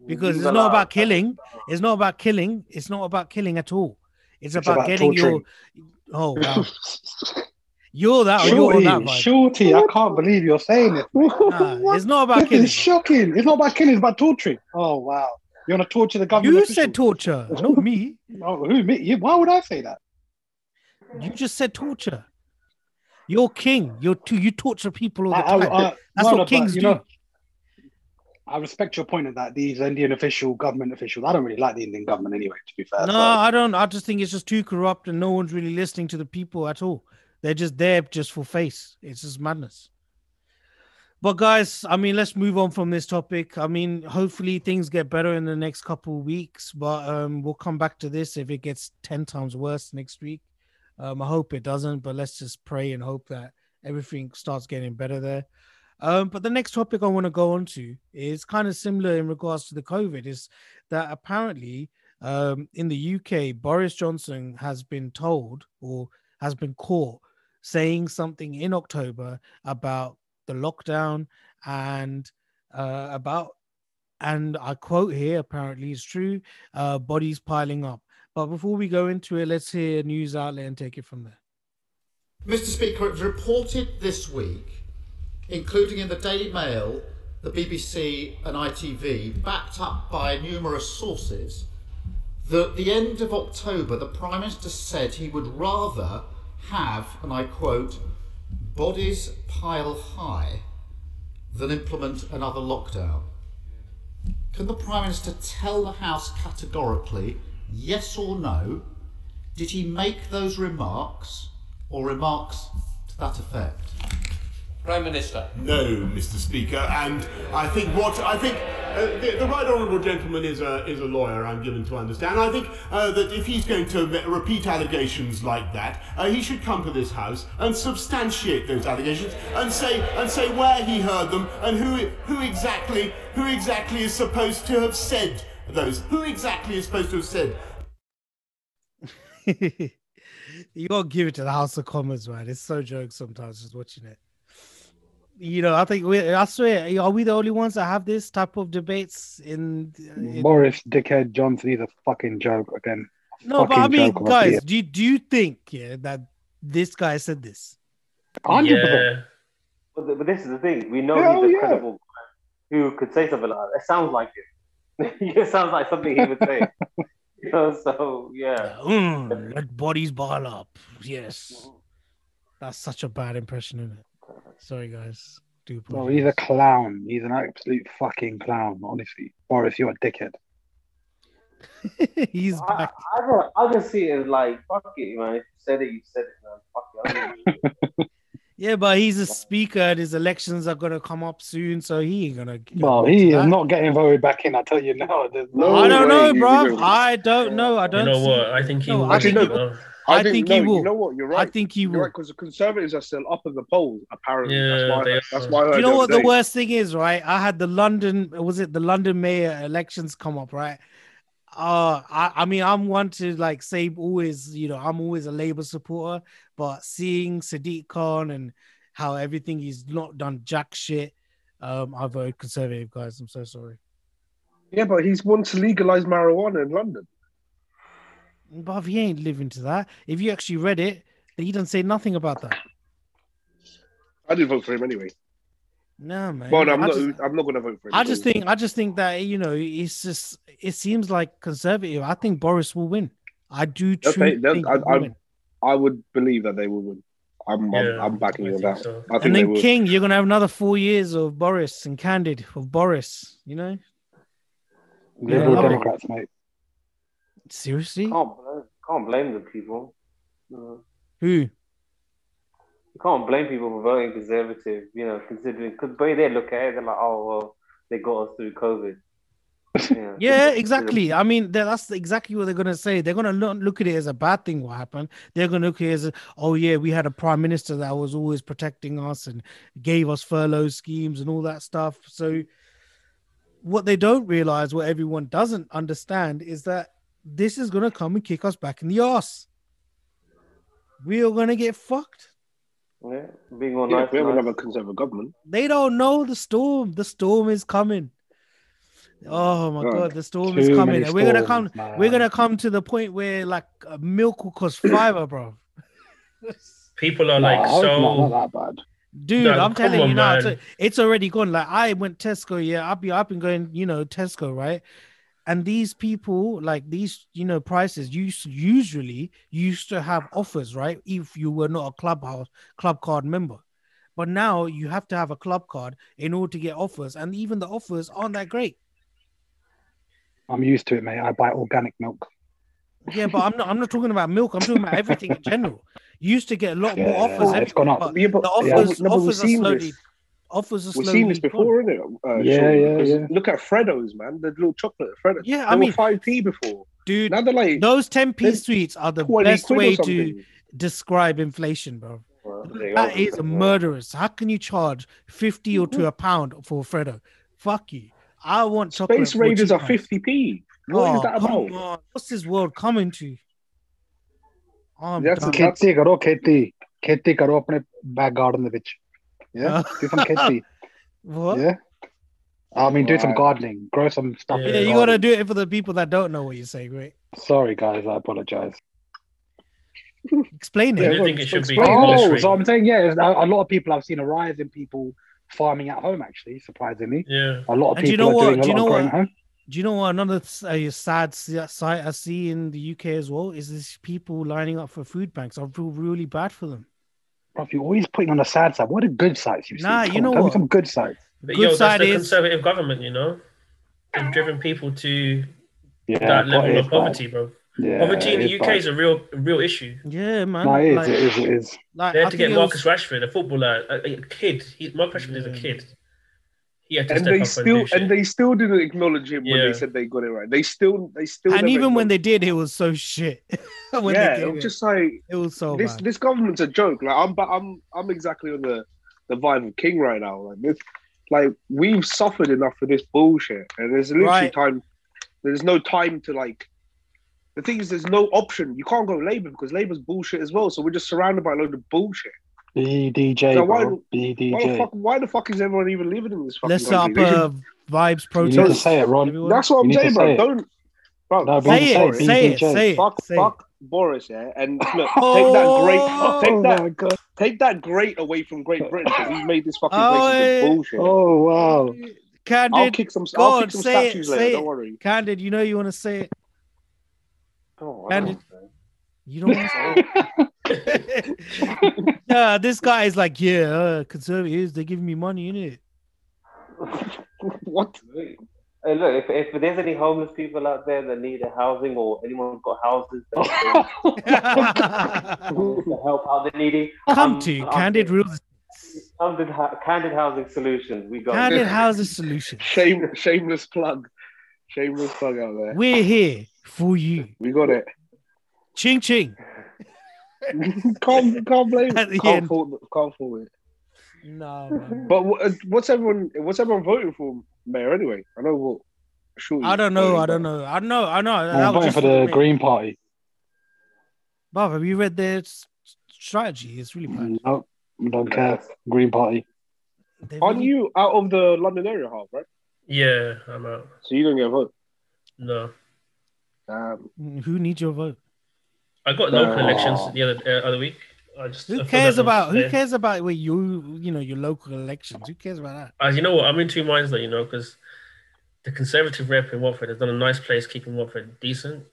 because it's not about killing. It's not about killing. It's not about killing at all. It's, It's about, about getting your. Oh wow, you're that. You're that. Shorty, I can't believe you're saying it. Nah, it's not about This killing. is shocking. It's not about killing, it's about torturing. Oh wow. You want to torture the government? You officials? said torture, not me. Oh, who me? Why would I say that? You just said torture. You're king. You're too. You torture people all the I, time. I, That's no, what no, but, kings you do. know, I respect your point of that these Indian official government officials. I don't really like the Indian government anyway. To be fair, No, so- I don't. I just think it's just too corrupt, and no one's really listening to the people at all. They're just there just for face. It's just madness. But guys, I mean, let's move on from this topic. I mean, hopefully things get better in the next couple of weeks, but um, we'll come back to this if it gets ten times worse next week. Um, I hope it doesn't, but let's just pray and hope that everything starts getting better there. Um, but the next topic I want to go on to is kind of similar in regards to the COVID. Is that apparently um, in the UK, Boris Johnson has been told or has been caught saying something in October about the lockdown and uh, about, and I quote here, apparently it's true, uh, bodies piling up. But before we go into it, let's hear a news outlet and take it from there. Mr. Speaker, it was reported this week, including in the Daily Mail, the BBC, and ITV, backed up by numerous sources, that at the end of October, the Prime Minister said he would rather have, and I quote, bodies pile high than implement another lockdown. Can the Prime Minister tell the House categorically, yes or no, did he make those remarks or remarks to that effect? Prime Minister. No, Mr. Speaker, and I think what I think uh, the, the right honourable gentleman is a is a lawyer. I'm given to understand. I think uh, that if he's going to repeat allegations like that, uh, he should come to this house and substantiate those allegations and say and say where he heard them and who who exactly who exactly is supposed to have said those. Who exactly is supposed to have said you gotta give it to the House of Commons, man. It's so jokes sometimes just watching it. You know, I think we I swear, are we the only ones that have this type of debates in, in Boris Dickhead Johnson, he's a fucking joke again. No, but I mean, joke of a guys, do you, do you think yeah that this guy said this? 100%. Yeah. But, th- but this is the thing. We know Hell he's a yeah. credible guy who could say something like that. It sounds like it. it sounds like something he would say. you know, so yeah. Mm, let bodies ball up. Yes, that's such a bad impression, isn't it? Sorry, guys. Do No, he's a clown. He's an absolute fucking clown, honestly. Boris, you're a dickhead. he's I, back. I, don't, I just see it as like, fuck it, man. If you said it, you said it, man. Fuck it. I don't give a shit. Yeah, but he's a speaker, and his elections are gonna come up soon, so he ain't gonna. get Well, voted he is back. not getting voted back in. I tell you now. No. I don't know, bro. I don't know. I don't. know see- what? I think he No, will. I Actually, think no. He will. Uh, I think, think he will. You know what? You're right. I think he You're will. right because the Conservatives are still up in the polls. Apparently, Yeah, that's why. That's why I you know what other the day. worst thing is, right? I had the London, was it the London mayor elections come up, right? Uh, I, I mean, I'm one to like say always, you know, I'm always a Labour supporter, but seeing Sadiq Khan and how everything he's not done jack shit, um, I voted Conservative, guys. I'm so sorry. Yeah, but he's wants to legalize marijuana in London. But if he ain't living to that, if you actually read it, he doesn't say nothing about that. I didn't vote for him anyway. No, man. Well, no, I'm I not. just- I'm not going to vote for him. I just think I just think that you know it's just it seems like conservative. I think Boris will win. I do They'll truly they'll- think I- I- win. I would believe that they will win. I'm. Yeah, I'm, I'm backing I you on that. so. I think And then. King, you're gonna have another four years of Boris and Candid of Boris. You know, Liberal Yeah. Democrats, mate. Seriously, Can't, blame- can't blame the people. Uh, who? You can't blame people for voting conservative, you know, considering because the way they look at it, they're like, oh well, they got us through COVID. Yeah, Yeah, exactly. I mean, that's exactly what they're gonna say. They're gonna look, look at it as a bad thing. What happened? They're gonna look at it as, a, oh yeah, we had a prime minister that was always protecting us and gave us furlough schemes and all that stuff. So, what they don't realize, what everyone doesn't understand, is that this is gonna come and kick us back in the ass. We are gonna get fucked. Yeah, being all Yeah, nice. if we have nice. another conservative government. They don't know the storm. The storm is coming. Oh my Right. god, the storm is coming. many And we're gonna come. man. We're gonna come to the point where like uh, milk will cost five, bro. People are like it's so. not, not that bad. Dude, No, I'm telling on, you now, it's, it's already gone. Like I went Tesco, yeah, I've been, I've been going, you know, Tesco, right? And these people like these you know prices used usually used to have offers right if you were not a clubhouse club card member but now you have to have a club card in order to get offers and even the offers aren't that great I'm used to it, mate. I buy organic milk. yeah but i'm not i'm not talking about milk i'm talking about everything in general you used to get a lot more offers Yeah, it's gone up. Yeah, the offers, no, offers are slowly this offers us. We've seen this before, isn't it? Uh, yeah, yeah, yeah. Look at Freddo's, man. The little chocolate Freddo. Yeah, they I mean five p before. Dude, now they're like those ten p sweets are the best way to describe inflation, bro. Well, that is a murderous. How can you charge fifty or two mm-hmm. a pound for Fredo? Fuck you. I want chocolate. Space Raiders are fifty p. What oh, is that about? On. What's this world coming to? I'm that's, that's, खेती करो Katie. खेती करो अपने back garden दे yeah Uh, do some खेती what? yeah I mean do some gardening grow some stuff Yeah, you gotta do it for the people that don't know what you're saying, right? sorry guys I apologize Explain I it. don't think it should be explain. oh so I'm saying yeah a, a lot of people I've seen a rise in people farming at home actually surprisingly Yeah. a lot of And do you people know are what? doing a Do you lot know of growing what? at home Do you know what another uh, sad sight I see in the UK as well is these people lining up for food banks. I feel really bad for them. Bro, you're always putting on the sad side what are good sides you see Nah, you know tell me what? some good sides But Good yo, that's the is- conservative government, you know? They've driven people to yeah that level of is bad. poverty, bro. yeah poverty in the UK bad. is a real real issue. Yeah, man. no it is like, it is it is like, They I to get it was- Marcus Rashford, a footballer, a, a kid. He, Marcus Rashford is a mm. kid. He had to And they still and and they still didn't acknowledge him when they said they got it right. They still they still and even when they did, it was so shit. when yeah, they it was it, just like it was so this bad. this government's a joke. Like I'm but I'm I'm exactly on the the vibe of King right now. Like this like we've suffered enough for this bullshit. And there's literally Right. time there's no time to like the thing is there's no option. You can't go Labour because Labour's bullshit as well. So we're just surrounded by a load of bullshit. BDJ So why- bro Why the fuck why the fuck is everyone even living in this fucking Let's set up country? They should- a vibes you need protest. to say it Ron Everyone- That's what You I'm saying, bro. it. Don't bro, No, say it, Boris. say it, say it. Fuck, say fuck Boris, yeah. And look, take Oh. that great, oh take oh that, my god take that great away from Great Britain because he's made this fucking Oh, place into oh, yeah. bullshit. oh wow it. I'll Candid, kick some, go I'll kick some say statues say later. it. Don't worry. Candid, you know you want to say it. Oh, I And don't know. You don't want to say yeah, this guy is like, yeah, uh, conservatives, they're giving me money in it. what? Hey, look, if, if there's any homeless people out there that need a housing or anyone's got houses that to help out the needy, Come I'm- to I'm Candid there. Real Candid, Candid Housing Solutions. We got Candid Housing Solutions. Shame, shameless plug, shameless plug out there. We're here for you. We got it. Ching ching. can't, can't blame At the. Can't end. fault, can't fault it. No, man. But what's everyone? What's everyone voting for, Mayor? Anyway, I know what. Sure, I don't know. I don't know. I don't know. I know. I'm voting for the me. Green Party Bob, have you read their strategy? It's really bad. no don't care Green Party They Aren't really- you out of the London area half, right? Yeah, I'm out. So you don't get a vote. No. Um, Who needs your vote? I got local No. elections the other uh, other week. I just, Who thought cares about who cares about where you you know your local elections? Who cares about that? Uh, you know what? I'm in two minds though, you know, because the Conservative rep in Watford has done a nice place keeping Watford decent.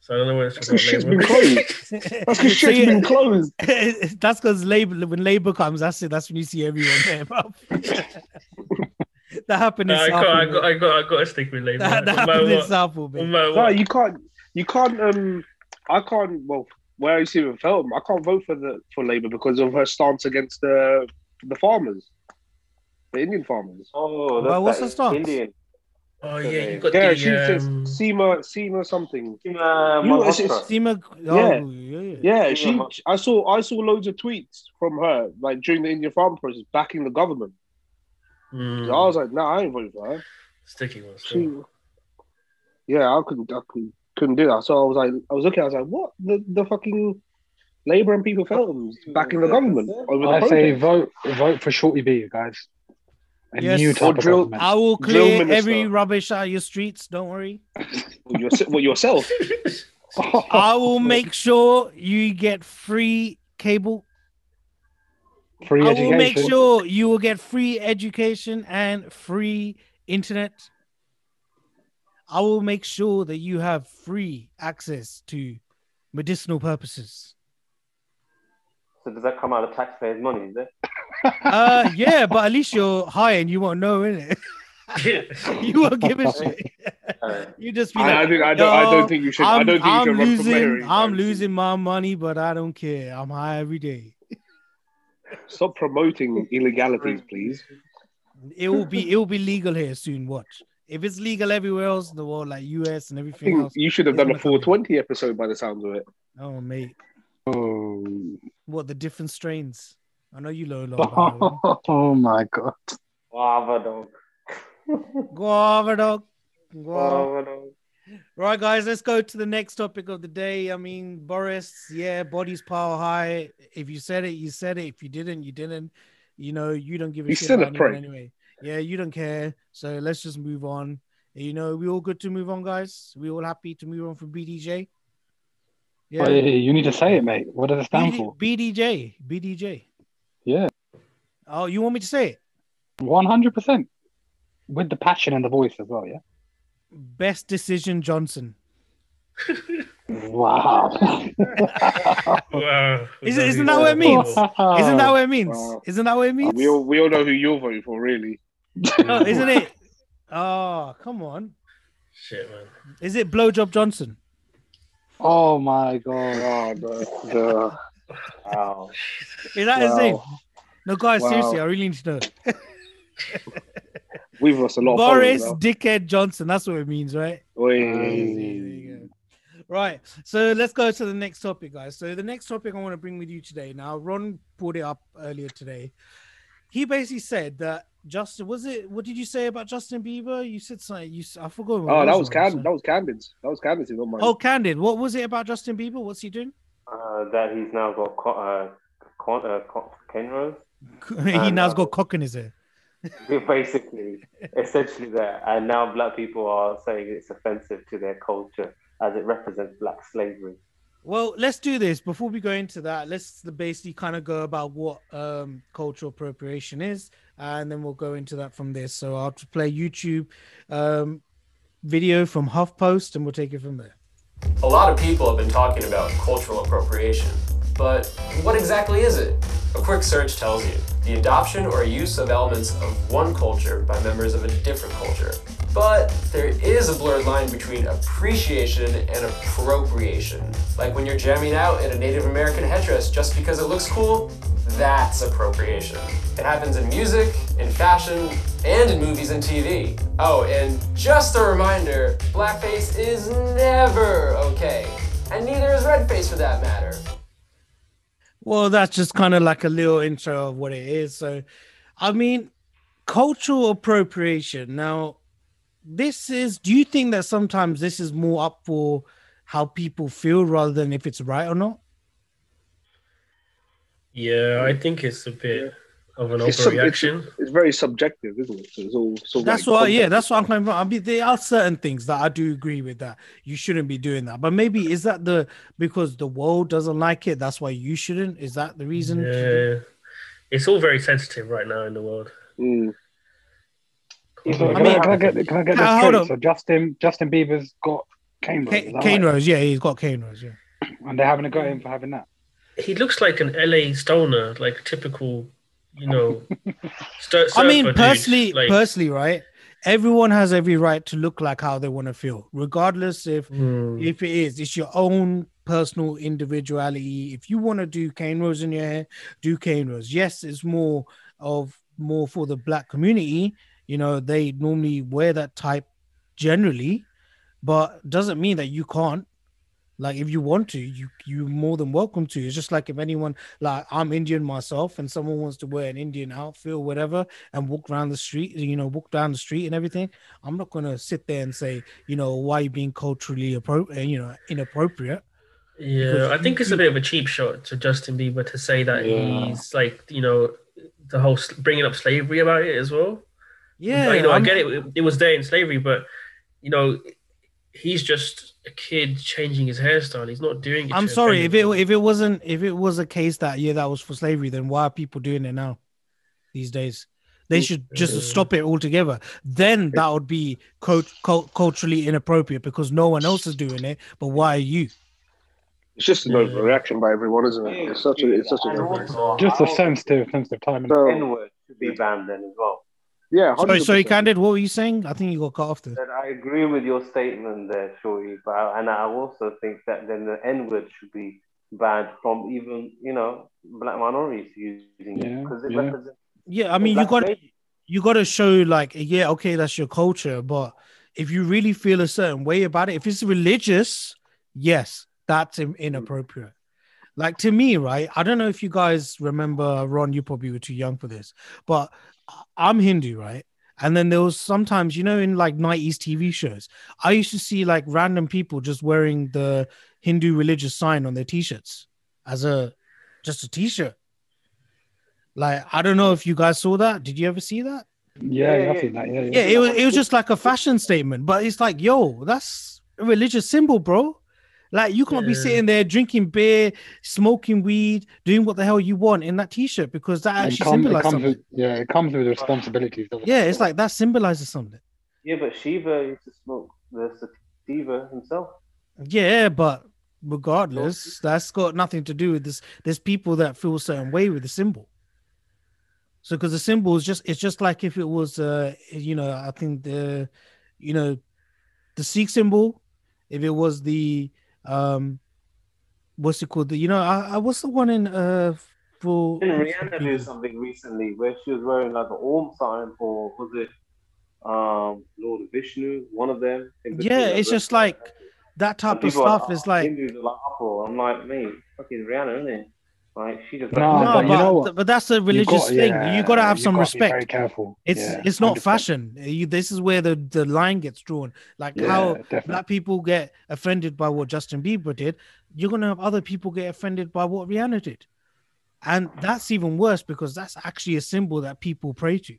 So I don't know whether That's it's because about shit's Labour. been closed. That's because shit's been closed. that's because labor when labor comes, that's it. That's when you see everyone there. that happened in No, I, got, I, got, I got, I got to stick with Labour. That, that no matter happened in. Southall, No man. matter No, what. you can't. You can't. Um, I can't. Well, where I see with Feltham, I can't vote for the for Labour because of her stance against the the farmers, the Indian farmers. Oh, Well, what's that the stance? Indian. Oh yeah, you got Yeah, the she says um, Seema Seema something. Uh, You- it's- it's- Seema, Yeah. oh, yeah, yeah. Yeah, Seema she. Mal- I saw. I saw loads of tweets from her, like during the Indian farm process, backing the government. mm, So I was like, nah, I ain't voting for her. Sticking with She, yeah, I couldn't, I couldn't, couldn't do that. So I was like, I was looking, I was like, what? The the fucking Labour and People Felthams backing the government over the I say vote vote for Shorty B guys a Yes. new type drill- government I will Drill clear minister. every rubbish out of your streets. Don't worry. What, yourse- what yourself? I will make sure you get free cable. free I education will make sure you will get free education and free internet. I will make sure that you have free access to medicinal purposes. So does that come out of taxpayers' money? Is it? Uh, yeah, but at least you're high and you won't know, innit? you won't give a shit. You just be I- like, I think- I don't- I don't think you should- I I'm, don't think you I'm should run for losing, mayor I'm losing my money, but I don't care. I'm high every day. Stop promoting illegalities, please. It will be, it will be legal here soon. Watch. If it's legal everywhere else in the world, like US and everything else. you should have done a gonna come here. 420 episode by the sounds of it. Oh, mate. Oh, What the different strains? I know you know a lot about oh my god. guava dog. Guava dog. Guava. Guava dog. Right, guys, let's go to the next topic of the day. I mean, Boris, yeah, body's power high. If you said it, you said it. If you didn't, you didn't. You know, you don't give a He's shit still a about anyone prick. anyway. Yeah, you don't care. So let's just move on. You know, we all good to move on, guys. We all happy to move on from BDJ. Yeah, Hey, you need to say it, mate. What does it stand BD, for? BDJ, BDJ. Yeah, Oh, you want me to say it? one hundred percent. With the passion and the voice as well. Yeah. Best decision, Johnson. Wow. Wow. Is it- isn't that what it means? Isn't that what it means? Isn't that what it uh, means? We all, we all know who you're voting for, really. No, isn't it? Oh, come on. Shit, man. Is it Blowjob Johnson? oh my god. Oh, no. no. Wow. Is that his name? No, guys, Wow. seriously, I really need to know. We've lost a lot of Boris followers Dickhead Johnson. That's what it means, right? now. Oi. There you go. Right. So let's go to the next topic, guys. So the next topic I want to bring with you today. Now, Ron brought it up earlier today. He basically said that Justin was it? What did you say about Justin Bieber? You said something. You s- I forgot. what Oh, it that was Ron. Candid. That was Candid's. That was Candid's. Not mine. Oh, Candid. What was it about Justin Bieber? What's he doing? Uh, that he's now got co- uh, con- uh, con- Kenros. he Uh, now's no. got cock in his ear. Basically, essentially that. And now black people are saying it's offensive to their culture as it represents black slavery. Well, let's do this before we go into that. Let's basically kind of go about what um, cultural appropriation is, and then we'll go into that from this. So I'll play YouTube um, video from HuffPost, and we'll take it from there. A lot of people have been talking about cultural appropriation, but what exactly is it? A quick search tells you the adoption or use of elements of one culture by members of a different culture. But there is a blurred line between appreciation and appropriation. Like when you're jamming out in a Native American headdress just because it looks cool, that's appropriation. It happens in music, in fashion, and in movies and TV. Oh, and just a reminder blackface is never okay, and neither is redface for that matter. Well, that's just kind of like a little intro of what it is. So, I mean, cultural appropriation. Now, this is, do you think that sometimes this is more up for how people feel rather than if it's right or not? Yeah, I think it's a bit of an It's, sub- overreaction. it's, it's very subjective, isn't it? So it's all sort of That's like what, yeah, that's what I'm coming from. I mean, there are certain things that I do agree with that you shouldn't be doing that. But maybe is that the because the world doesn't like it? That's why you shouldn't. Is that the reason? Yeah. It's all very sensitive right now in the world. Mm. So I can, I, can I get can I get this hold straight? on. So Justin Justin Bieber's got cane rows, is cane right? rose, yeah, he's got cane rows, yeah. and they're having a go at him for having that. He looks like an LA stoner, like typical, you know. st- I mean, surfer dude, personally, like, personally, right? Everyone has every right to look like how they want to feel, regardless if hmm, if it is. It's your own personal individuality. If you want to do cane rows in your hair, do cane rows. Yes, it's more of more for the black community. You know, they normally wear that type generally, but doesn't mean that you can't. Like if you want to, you you more than welcome to. It's just like if anyone like I'm Indian myself and someone wants to wear an Indian outfit or whatever and walk around the street, you know, walk down the street and everything. I'm not gonna sit there and say, you know, why you being culturally appropriate, uh, you know, inappropriate. Yeah, Because I you- think it's a bit of a cheap shot to Justin Bieber to say that Yeah. he's like, you know, the whole bringing up slavery about it as well. Yeah, you know, i I'm- get it. it. It was there in slavery, but you know, he's just a kid changing his hairstyle. He's not doing it. I'm sorry if it if it wasn't if it was a case that yeah that was for slavery, then why are people doing it now these days? They mm, should just uh, stop it altogether. Then that would be cult- cult- culturally inappropriate because no one else is doing it. But why are you? It's just an overreaction by everyone, isn't it? It's such a it's such a difference. Just I a also sensitive, sensitive time. think So- the N-word should be banned then as well. Yeah, Sorry, 100%. sorry, Candid. What were you saying? I think you got cut off there. That I agree with your statement there, Shorty, but I, and I also think that then the N-word should be banned from even you know black minorities using Yeah, it because it yeah. represents. Yeah, I mean, you got race. you got to show like, yeah, okay, that's your culture, but if you really feel a certain way about it, if it's religious, yes, that's inappropriate. Like to me, right? I don't know if you guys remember, Ron. You probably were too young for this, but I'm Hindu, right? And then there was sometimes, you know, in like 90s TV shows, I used to see like random people just wearing the Hindu religious sign on their t-shirts as a just a t-shirt. Like, I don't know if you guys saw that. Did you ever see that? Yeah, Yeah, yeah, I think that. Yeah, Yeah, it was it was just like a fashion statement, but it's like, yo, that's a religious symbol, bro. Like you can't be sitting there drinking beer, smoking weed, doing what the hell you want in that t-shirt because that actually come, symbolizes comes something. with, yeah, it comes with responsibilities. doesn't it? Yeah, it's like that symbolizes something. Yeah, but Shiva used to smoke the sativa himself. Yeah, but regardless, that's got nothing to do with this. There's people that feel a certain way with the symbol. So because the symbol is just it's just like if it was uh you know, I think the you know the Sikh symbol, if it was the um what's it called? You know, I, I what's the one in uh for Didn't Rihanna do something recently where she was wearing like an Om sign for was it um Lord Vishnu, one of them? in yeah, it's just like that type of people are- stuff is like Hindus are like uproar. I'm like, mate, fucking Rihanna, isn't it? Like she just No, no, but you know what? but that's a You've religious got- thing. yeah, you got to have some got to be respect. Very careful. It's Yeah, it's not 100%. fashion. You, this is where the, the line gets drawn. Like Yeah, how definitely. black people get offended by what Justin Bieber did, you're gonna have other people get offended by what Rihanna did, and that's even worse because that's actually a symbol that people pray to.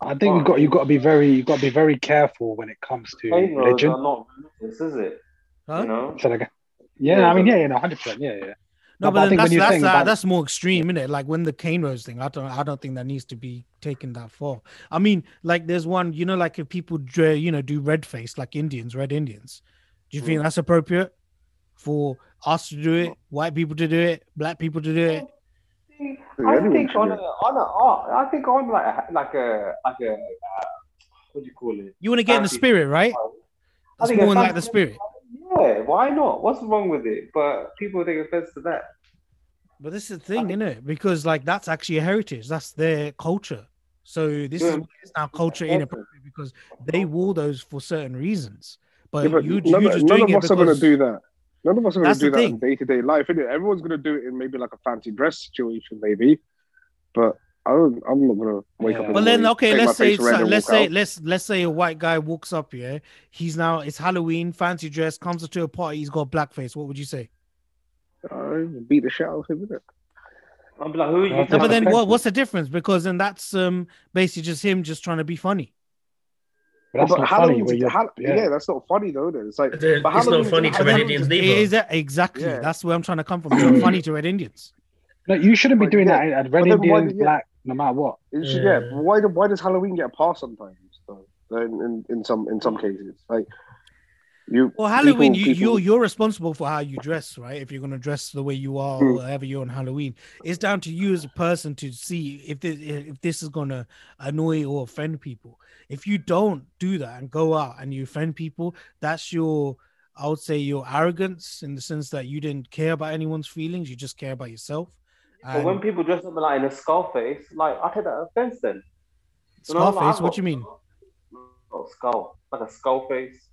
I think you've got you've got to be very you've got to be very careful when it comes to Pharaohs religion. not religious, is it? Huh? You know? So like, yeah, I mean, yeah, yeah, no, hundred percent, yeah, yeah. No, No, but but then that's that's, saying uh, about- that's more extreme, isn't it? Like when the cane rows thing, I don't I don't think that needs to be taken that far. I mean, like there's one, you know, like if people dre- you know do red face like Indians, red Indians, do you think Mm. that's appropriate for us to do it, white people to do it, black people to do it? I anyone think should on a, on a, I think on like a, like a like a uh, what do you call it? You want to get in the spirit, right? I That's think more in like the spirit. Yeah, why not? What's wrong with it? But people take offense to that. But this is the thing, isn't it? Because like that's actually a heritage. That's their culture. So this is Yeah. it's now culture inappropriate because they wore those for certain reasons. But, Yeah, but you, none, you just none doing of it us are going to do that. None of us are going to do that thing. in day to day life. Innit? Everyone's going to do it in maybe like a fancy dress situation, maybe. But I don't, I'm not going to wake up. in the Well, then okay, let's say face so- let's say out. let's let's say a white guy walks up here. He's now it's Halloween, fancy dress, comes to a party. He's got blackface. What would you say? Uh, beat the shit out of him, innit? I'm like, who are you? No, but then what, what's the difference? Because then that's um basically just him just trying to be funny. But that's but not funny. Halloween's- Where you're, Hall- yeah. yeah. that's not funny though. Then it's like, but it's not Halloween's- funny to Red Indians It is that exactly? Yeah. That's where I'm trying to come from. It's not funny to Red Indians. No, you shouldn't be But doing yeah, that at Red then why Indians, black, no matter what. It's yeah. Yeah. Why do, why does Halloween get a pass sometimes? Though, in, in in some in some cases, like you. Well, Halloween, people- you people- you're you're responsible for how you dress, right? If you're gonna dress the way you are, or hmm. whatever you're on Halloween, it's down to you as a person to see if this if this is gonna annoy or offend people. If you don't do that and go out and you offend people, that's your I would say your arrogance in the sense that you didn't care about anyone's feelings, you just care about yourself. But when people dress up like in a skull face, like I take that offense then. You know, like, what do you mean? Oh, skull, like a skull face,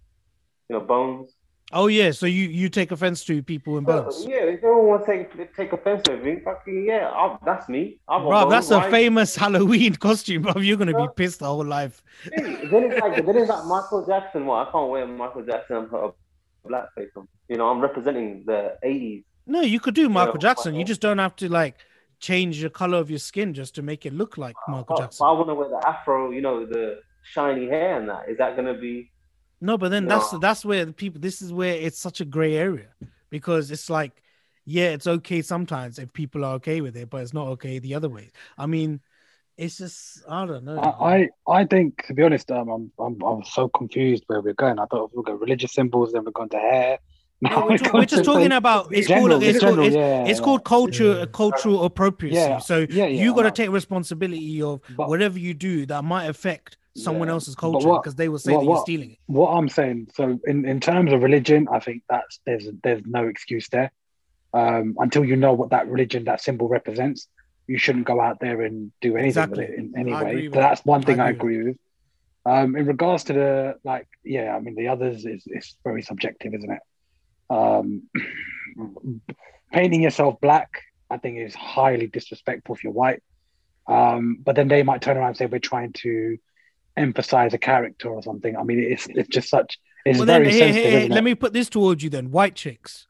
you know, bones. Oh yeah, so you you take offense to people in bones. Yeah, if everyone wants to take take offense to everything, fucking yeah, I'll, that's me. I've Bro, that's a famous Halloween costume, bro. You're gonna be pissed the whole life. Then it's like then it's like Michael Jackson. Well, I can't wear Michael Jackson and put a black face on. You know, I'm representing the '80s. No, you could do Michael Yeah, Jackson. You just don't have to like change the color of your skin just to make it look like Michael But, but Jackson. I want to wear the afro. You know, the shiny hair and that. Is that gonna be? No, but then that's No. that's where the people. This is where it's such a gray area because it's like, yeah, it's okay sometimes if people are okay with it, but it's not okay the other way. I mean, It's just I don't know. I, I I think to be honest, um, I'm I'm I'm so confused where we're going. I thought we'll going religious symbols, then we're going to hair. No, we're, we're just talking about it's General, called it's, general, called, it's, yeah, it's yeah. called culture cultural appropriacy. Yeah, so yeah, yeah, you got to take responsibility of whatever you do that might affect someone Yeah. else's culture because they will say what- that you're what- stealing it. What I'm saying, so in, in terms of religion, I think that's there's there's no excuse there. Um, until you know what that religion, that symbol represents, you shouldn't go out there and do anything Exactly. with it in any way. So that's one thing I I agree agree with. Um, in regards to the like, yeah, I mean the others is it's very subjective, isn't it? Um, painting yourself black, I think, is highly disrespectful if you're white. Um, but then they might turn around and say we're trying to emphasize a character or something. I mean, it's it's just such it's well, very then, hey, sensitive. hey, hey, let me put this towards you then. White chicks.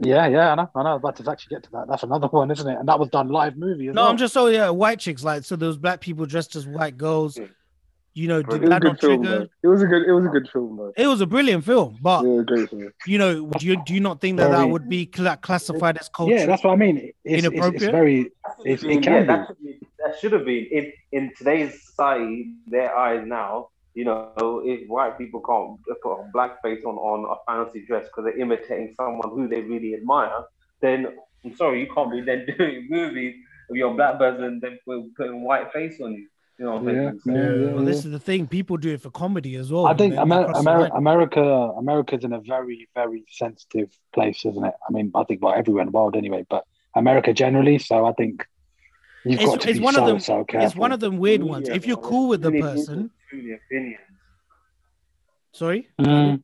Yeah, yeah, I know, I know. About to actually get to that. That's another one, isn't it? And that was done live movie No, well. I'm just so yeah, white chicks. Like so, those black people dressed as white girls. You know, It did was a that good not film, trigger? though. It was a good. It was a good film, though. It was a brilliant film, but Yeah, great film. you know, do you do you not think that that would be classified as culture? Yeah, that's what I mean. It's, it's, it's very it's, it can that, be. that should have been in in today's society. Their eyes now, you know, if white people can't put a black face on on a fancy dress because they're imitating someone who they really admire, then I'm sorry, you can't be then doing movies of your black person and then putting white face on you. You know what I'm Yeah, saying? yeah, yeah, Well, this is the thing. People do it for comedy as well. I think then Amer- cross Amer- America, America's in a very, very sensitive place, isn't it? I mean, I think well, everywhere in the world anyway, but America generally. So I think you've got It's, to it's be one so, of them. so careful. It's one of them weird ones. Yeah, If you're cool with the person, people, too many opinions. sorry, Mm.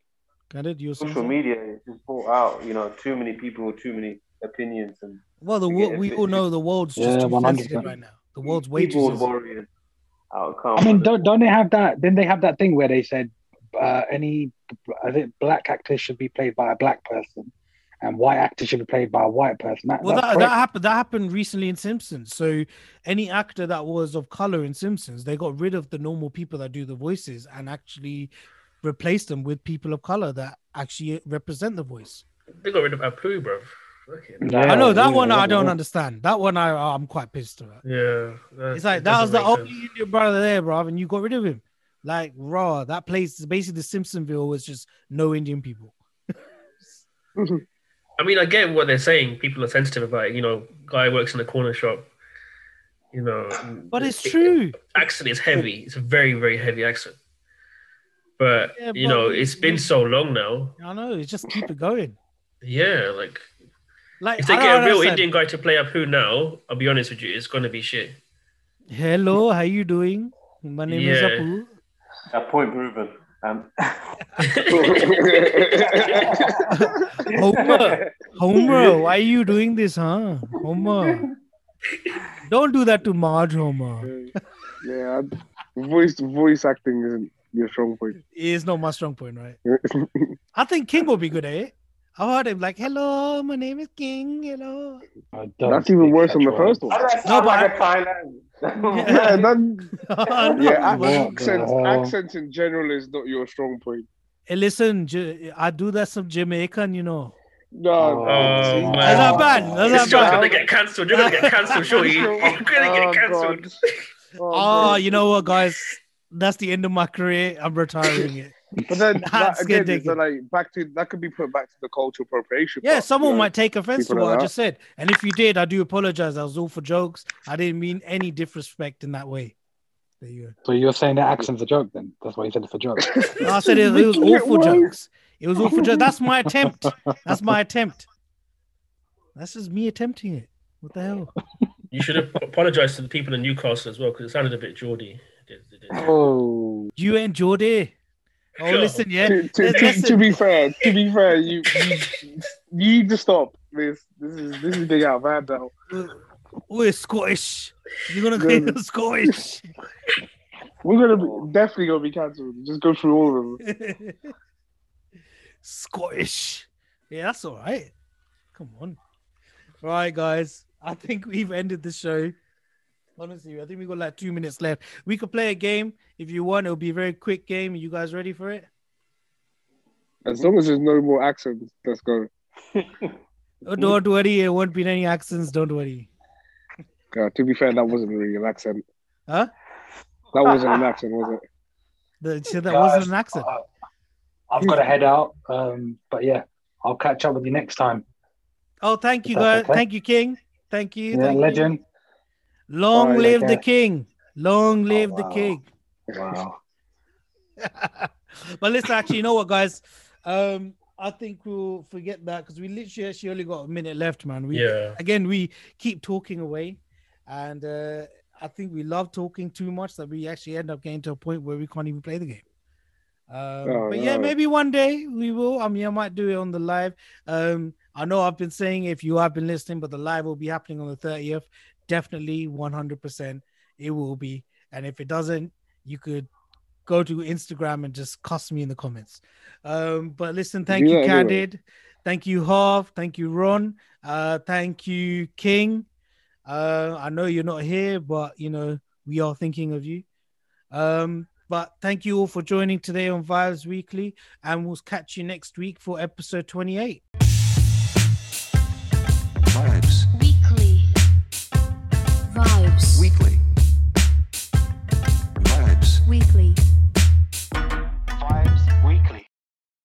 got it. You Social something? media is just brought out, you know, too many people with too many opinions and Well, the to wo- get we all know the world's just Yeah, too 100%. sensitive right now. The world's way too keyboard sensitive. Warriors outcome. I mean, don't don't they have that? Then they have that thing where they said uh, any I think black actors should be played by a black person, and white actors should be played by a white person. That, Well, that, that happened. That happened recently in Simpsons. So, any actor that was of color in Simpsons, they got rid of the normal people that do the voices and actually replaced them with people of color that actually represent the voice. They got rid of Apu, bro. Fucking- Yeah, I know that yeah, one. yeah, I don't yeah. understand. That one, I I'm quite pissed about. Yeah, It's like that was the only Indian brother there, bro, and you got rid of him. Like raw, that place is basically the Simpsonville was just no Indian people. I mean, I get what they're saying. People are sensitive about it. You know, guy works in a corner shop. You know, But it's it- true. accent is heavy. It's a very, very heavy accent. But Yeah, you but know, it's been we- so long now. I know. It's just keep it going. Yeah, like Like if they I get a real understand. Indian guy to play up who now, I'll be honest with you, it's gonna be shit. Hello, how you doing? My name is Yeah. Apu. That point proven. Um, Homer, Homer, why are you doing this, huh? Homer, don't do that to Marge, Homer. yeah, I- voice voice acting isn't your strong point. It's not my strong point, right? I think King will be good at it. I heard him like, "Hello, my name is King." Hello. I That's even worse than the first one. How No, but like I- a Thailand? Yeah, that, No, yeah, but- accents, accents in general is not your strong point. Hey, listen, I do that some Jamaican, you know. No, Oh, Oh, man. That's not bad. That's This not show's bad. gonna get cancelled. You're gonna get cancelled, shorty. Oh, You're gonna Oh, get cancelled. God. Oh, God. you know what, guys? That's the end of my career. I'm retiring it. But then That's that, again, good it's like back to that could be put back to the cultural appropriation. Yeah, part, someone you know? might take offense to what like I just said. And if you did, I do apologize. That was all for jokes. I didn't mean any disrespect in that way. There you So you're saying that accent's a joke then? That's why you said it's a joke. go. I said it, it was all Making it for jokes. It was all for jokes. That's my attempt. That's my attempt. That's just me attempting it. What the hell? You should have apologized to the people in Newcastle as well because it sounded a bit Geordie. It did- it did. Oh, You and Geordie. Oh, Sure. listen, yeah. to, to, Listen, to, to be fair, to be fair, you, you you need to stop this. This is this is big out of hand now. We're Scottish. You're gonna Yeah. get Scottish. We're gonna be definitely gonna be cancelled. Just go through all of them. Scottish. Yeah, that's all right. Come on. All right, guys. I think we've ended the show. Honestly, I think we got like two minutes left. We could play a game if you want. It'll be a very quick game. you guys ready for it? As long as there's no more accents, let's go. Oh, don't worry. It won't be any accents. Don't worry. Uh, to be fair, that wasn't really an accent. Huh? That wasn't an accent, was it? The, so that Guys, wasn't an accent. uh, I've got to head out. Um, but yeah, I'll catch up with you next time. Oh, thank you, If guys. okay. Thank you, King. Thank you. Yeah, thank you. Legend. Long Alright, live take the king. Long live wow. the king. Wow. but listen, actually, you know what, guys? Um, I think we'll forget that because we literally actually only got a minute left, man. We Yeah. again we keep talking away, and uh, I think we love talking too much that we actually end up getting to a point where we can't even play the game. Um, Oh, but yeah, maybe one day we will. I mean, I might do it on the live. Um, I know I've been saying if you have been listening, but the live will be happening on the 30th. Definitely 100%. It will be. And if it doesn't, you could go to Instagram and just cuss me in the comments. Um, but listen, thank Do you, that anyway. Candid. Thank you, Harv. Thank you, Ron. Uh, thank you, King. Uh, I know you're not here, but you know we are thinking of you. Um, but thank you all for joining today on Vibes Weekly, and we'll catch you next week for episode 28. Vibes Weekly. Vibes Weekly.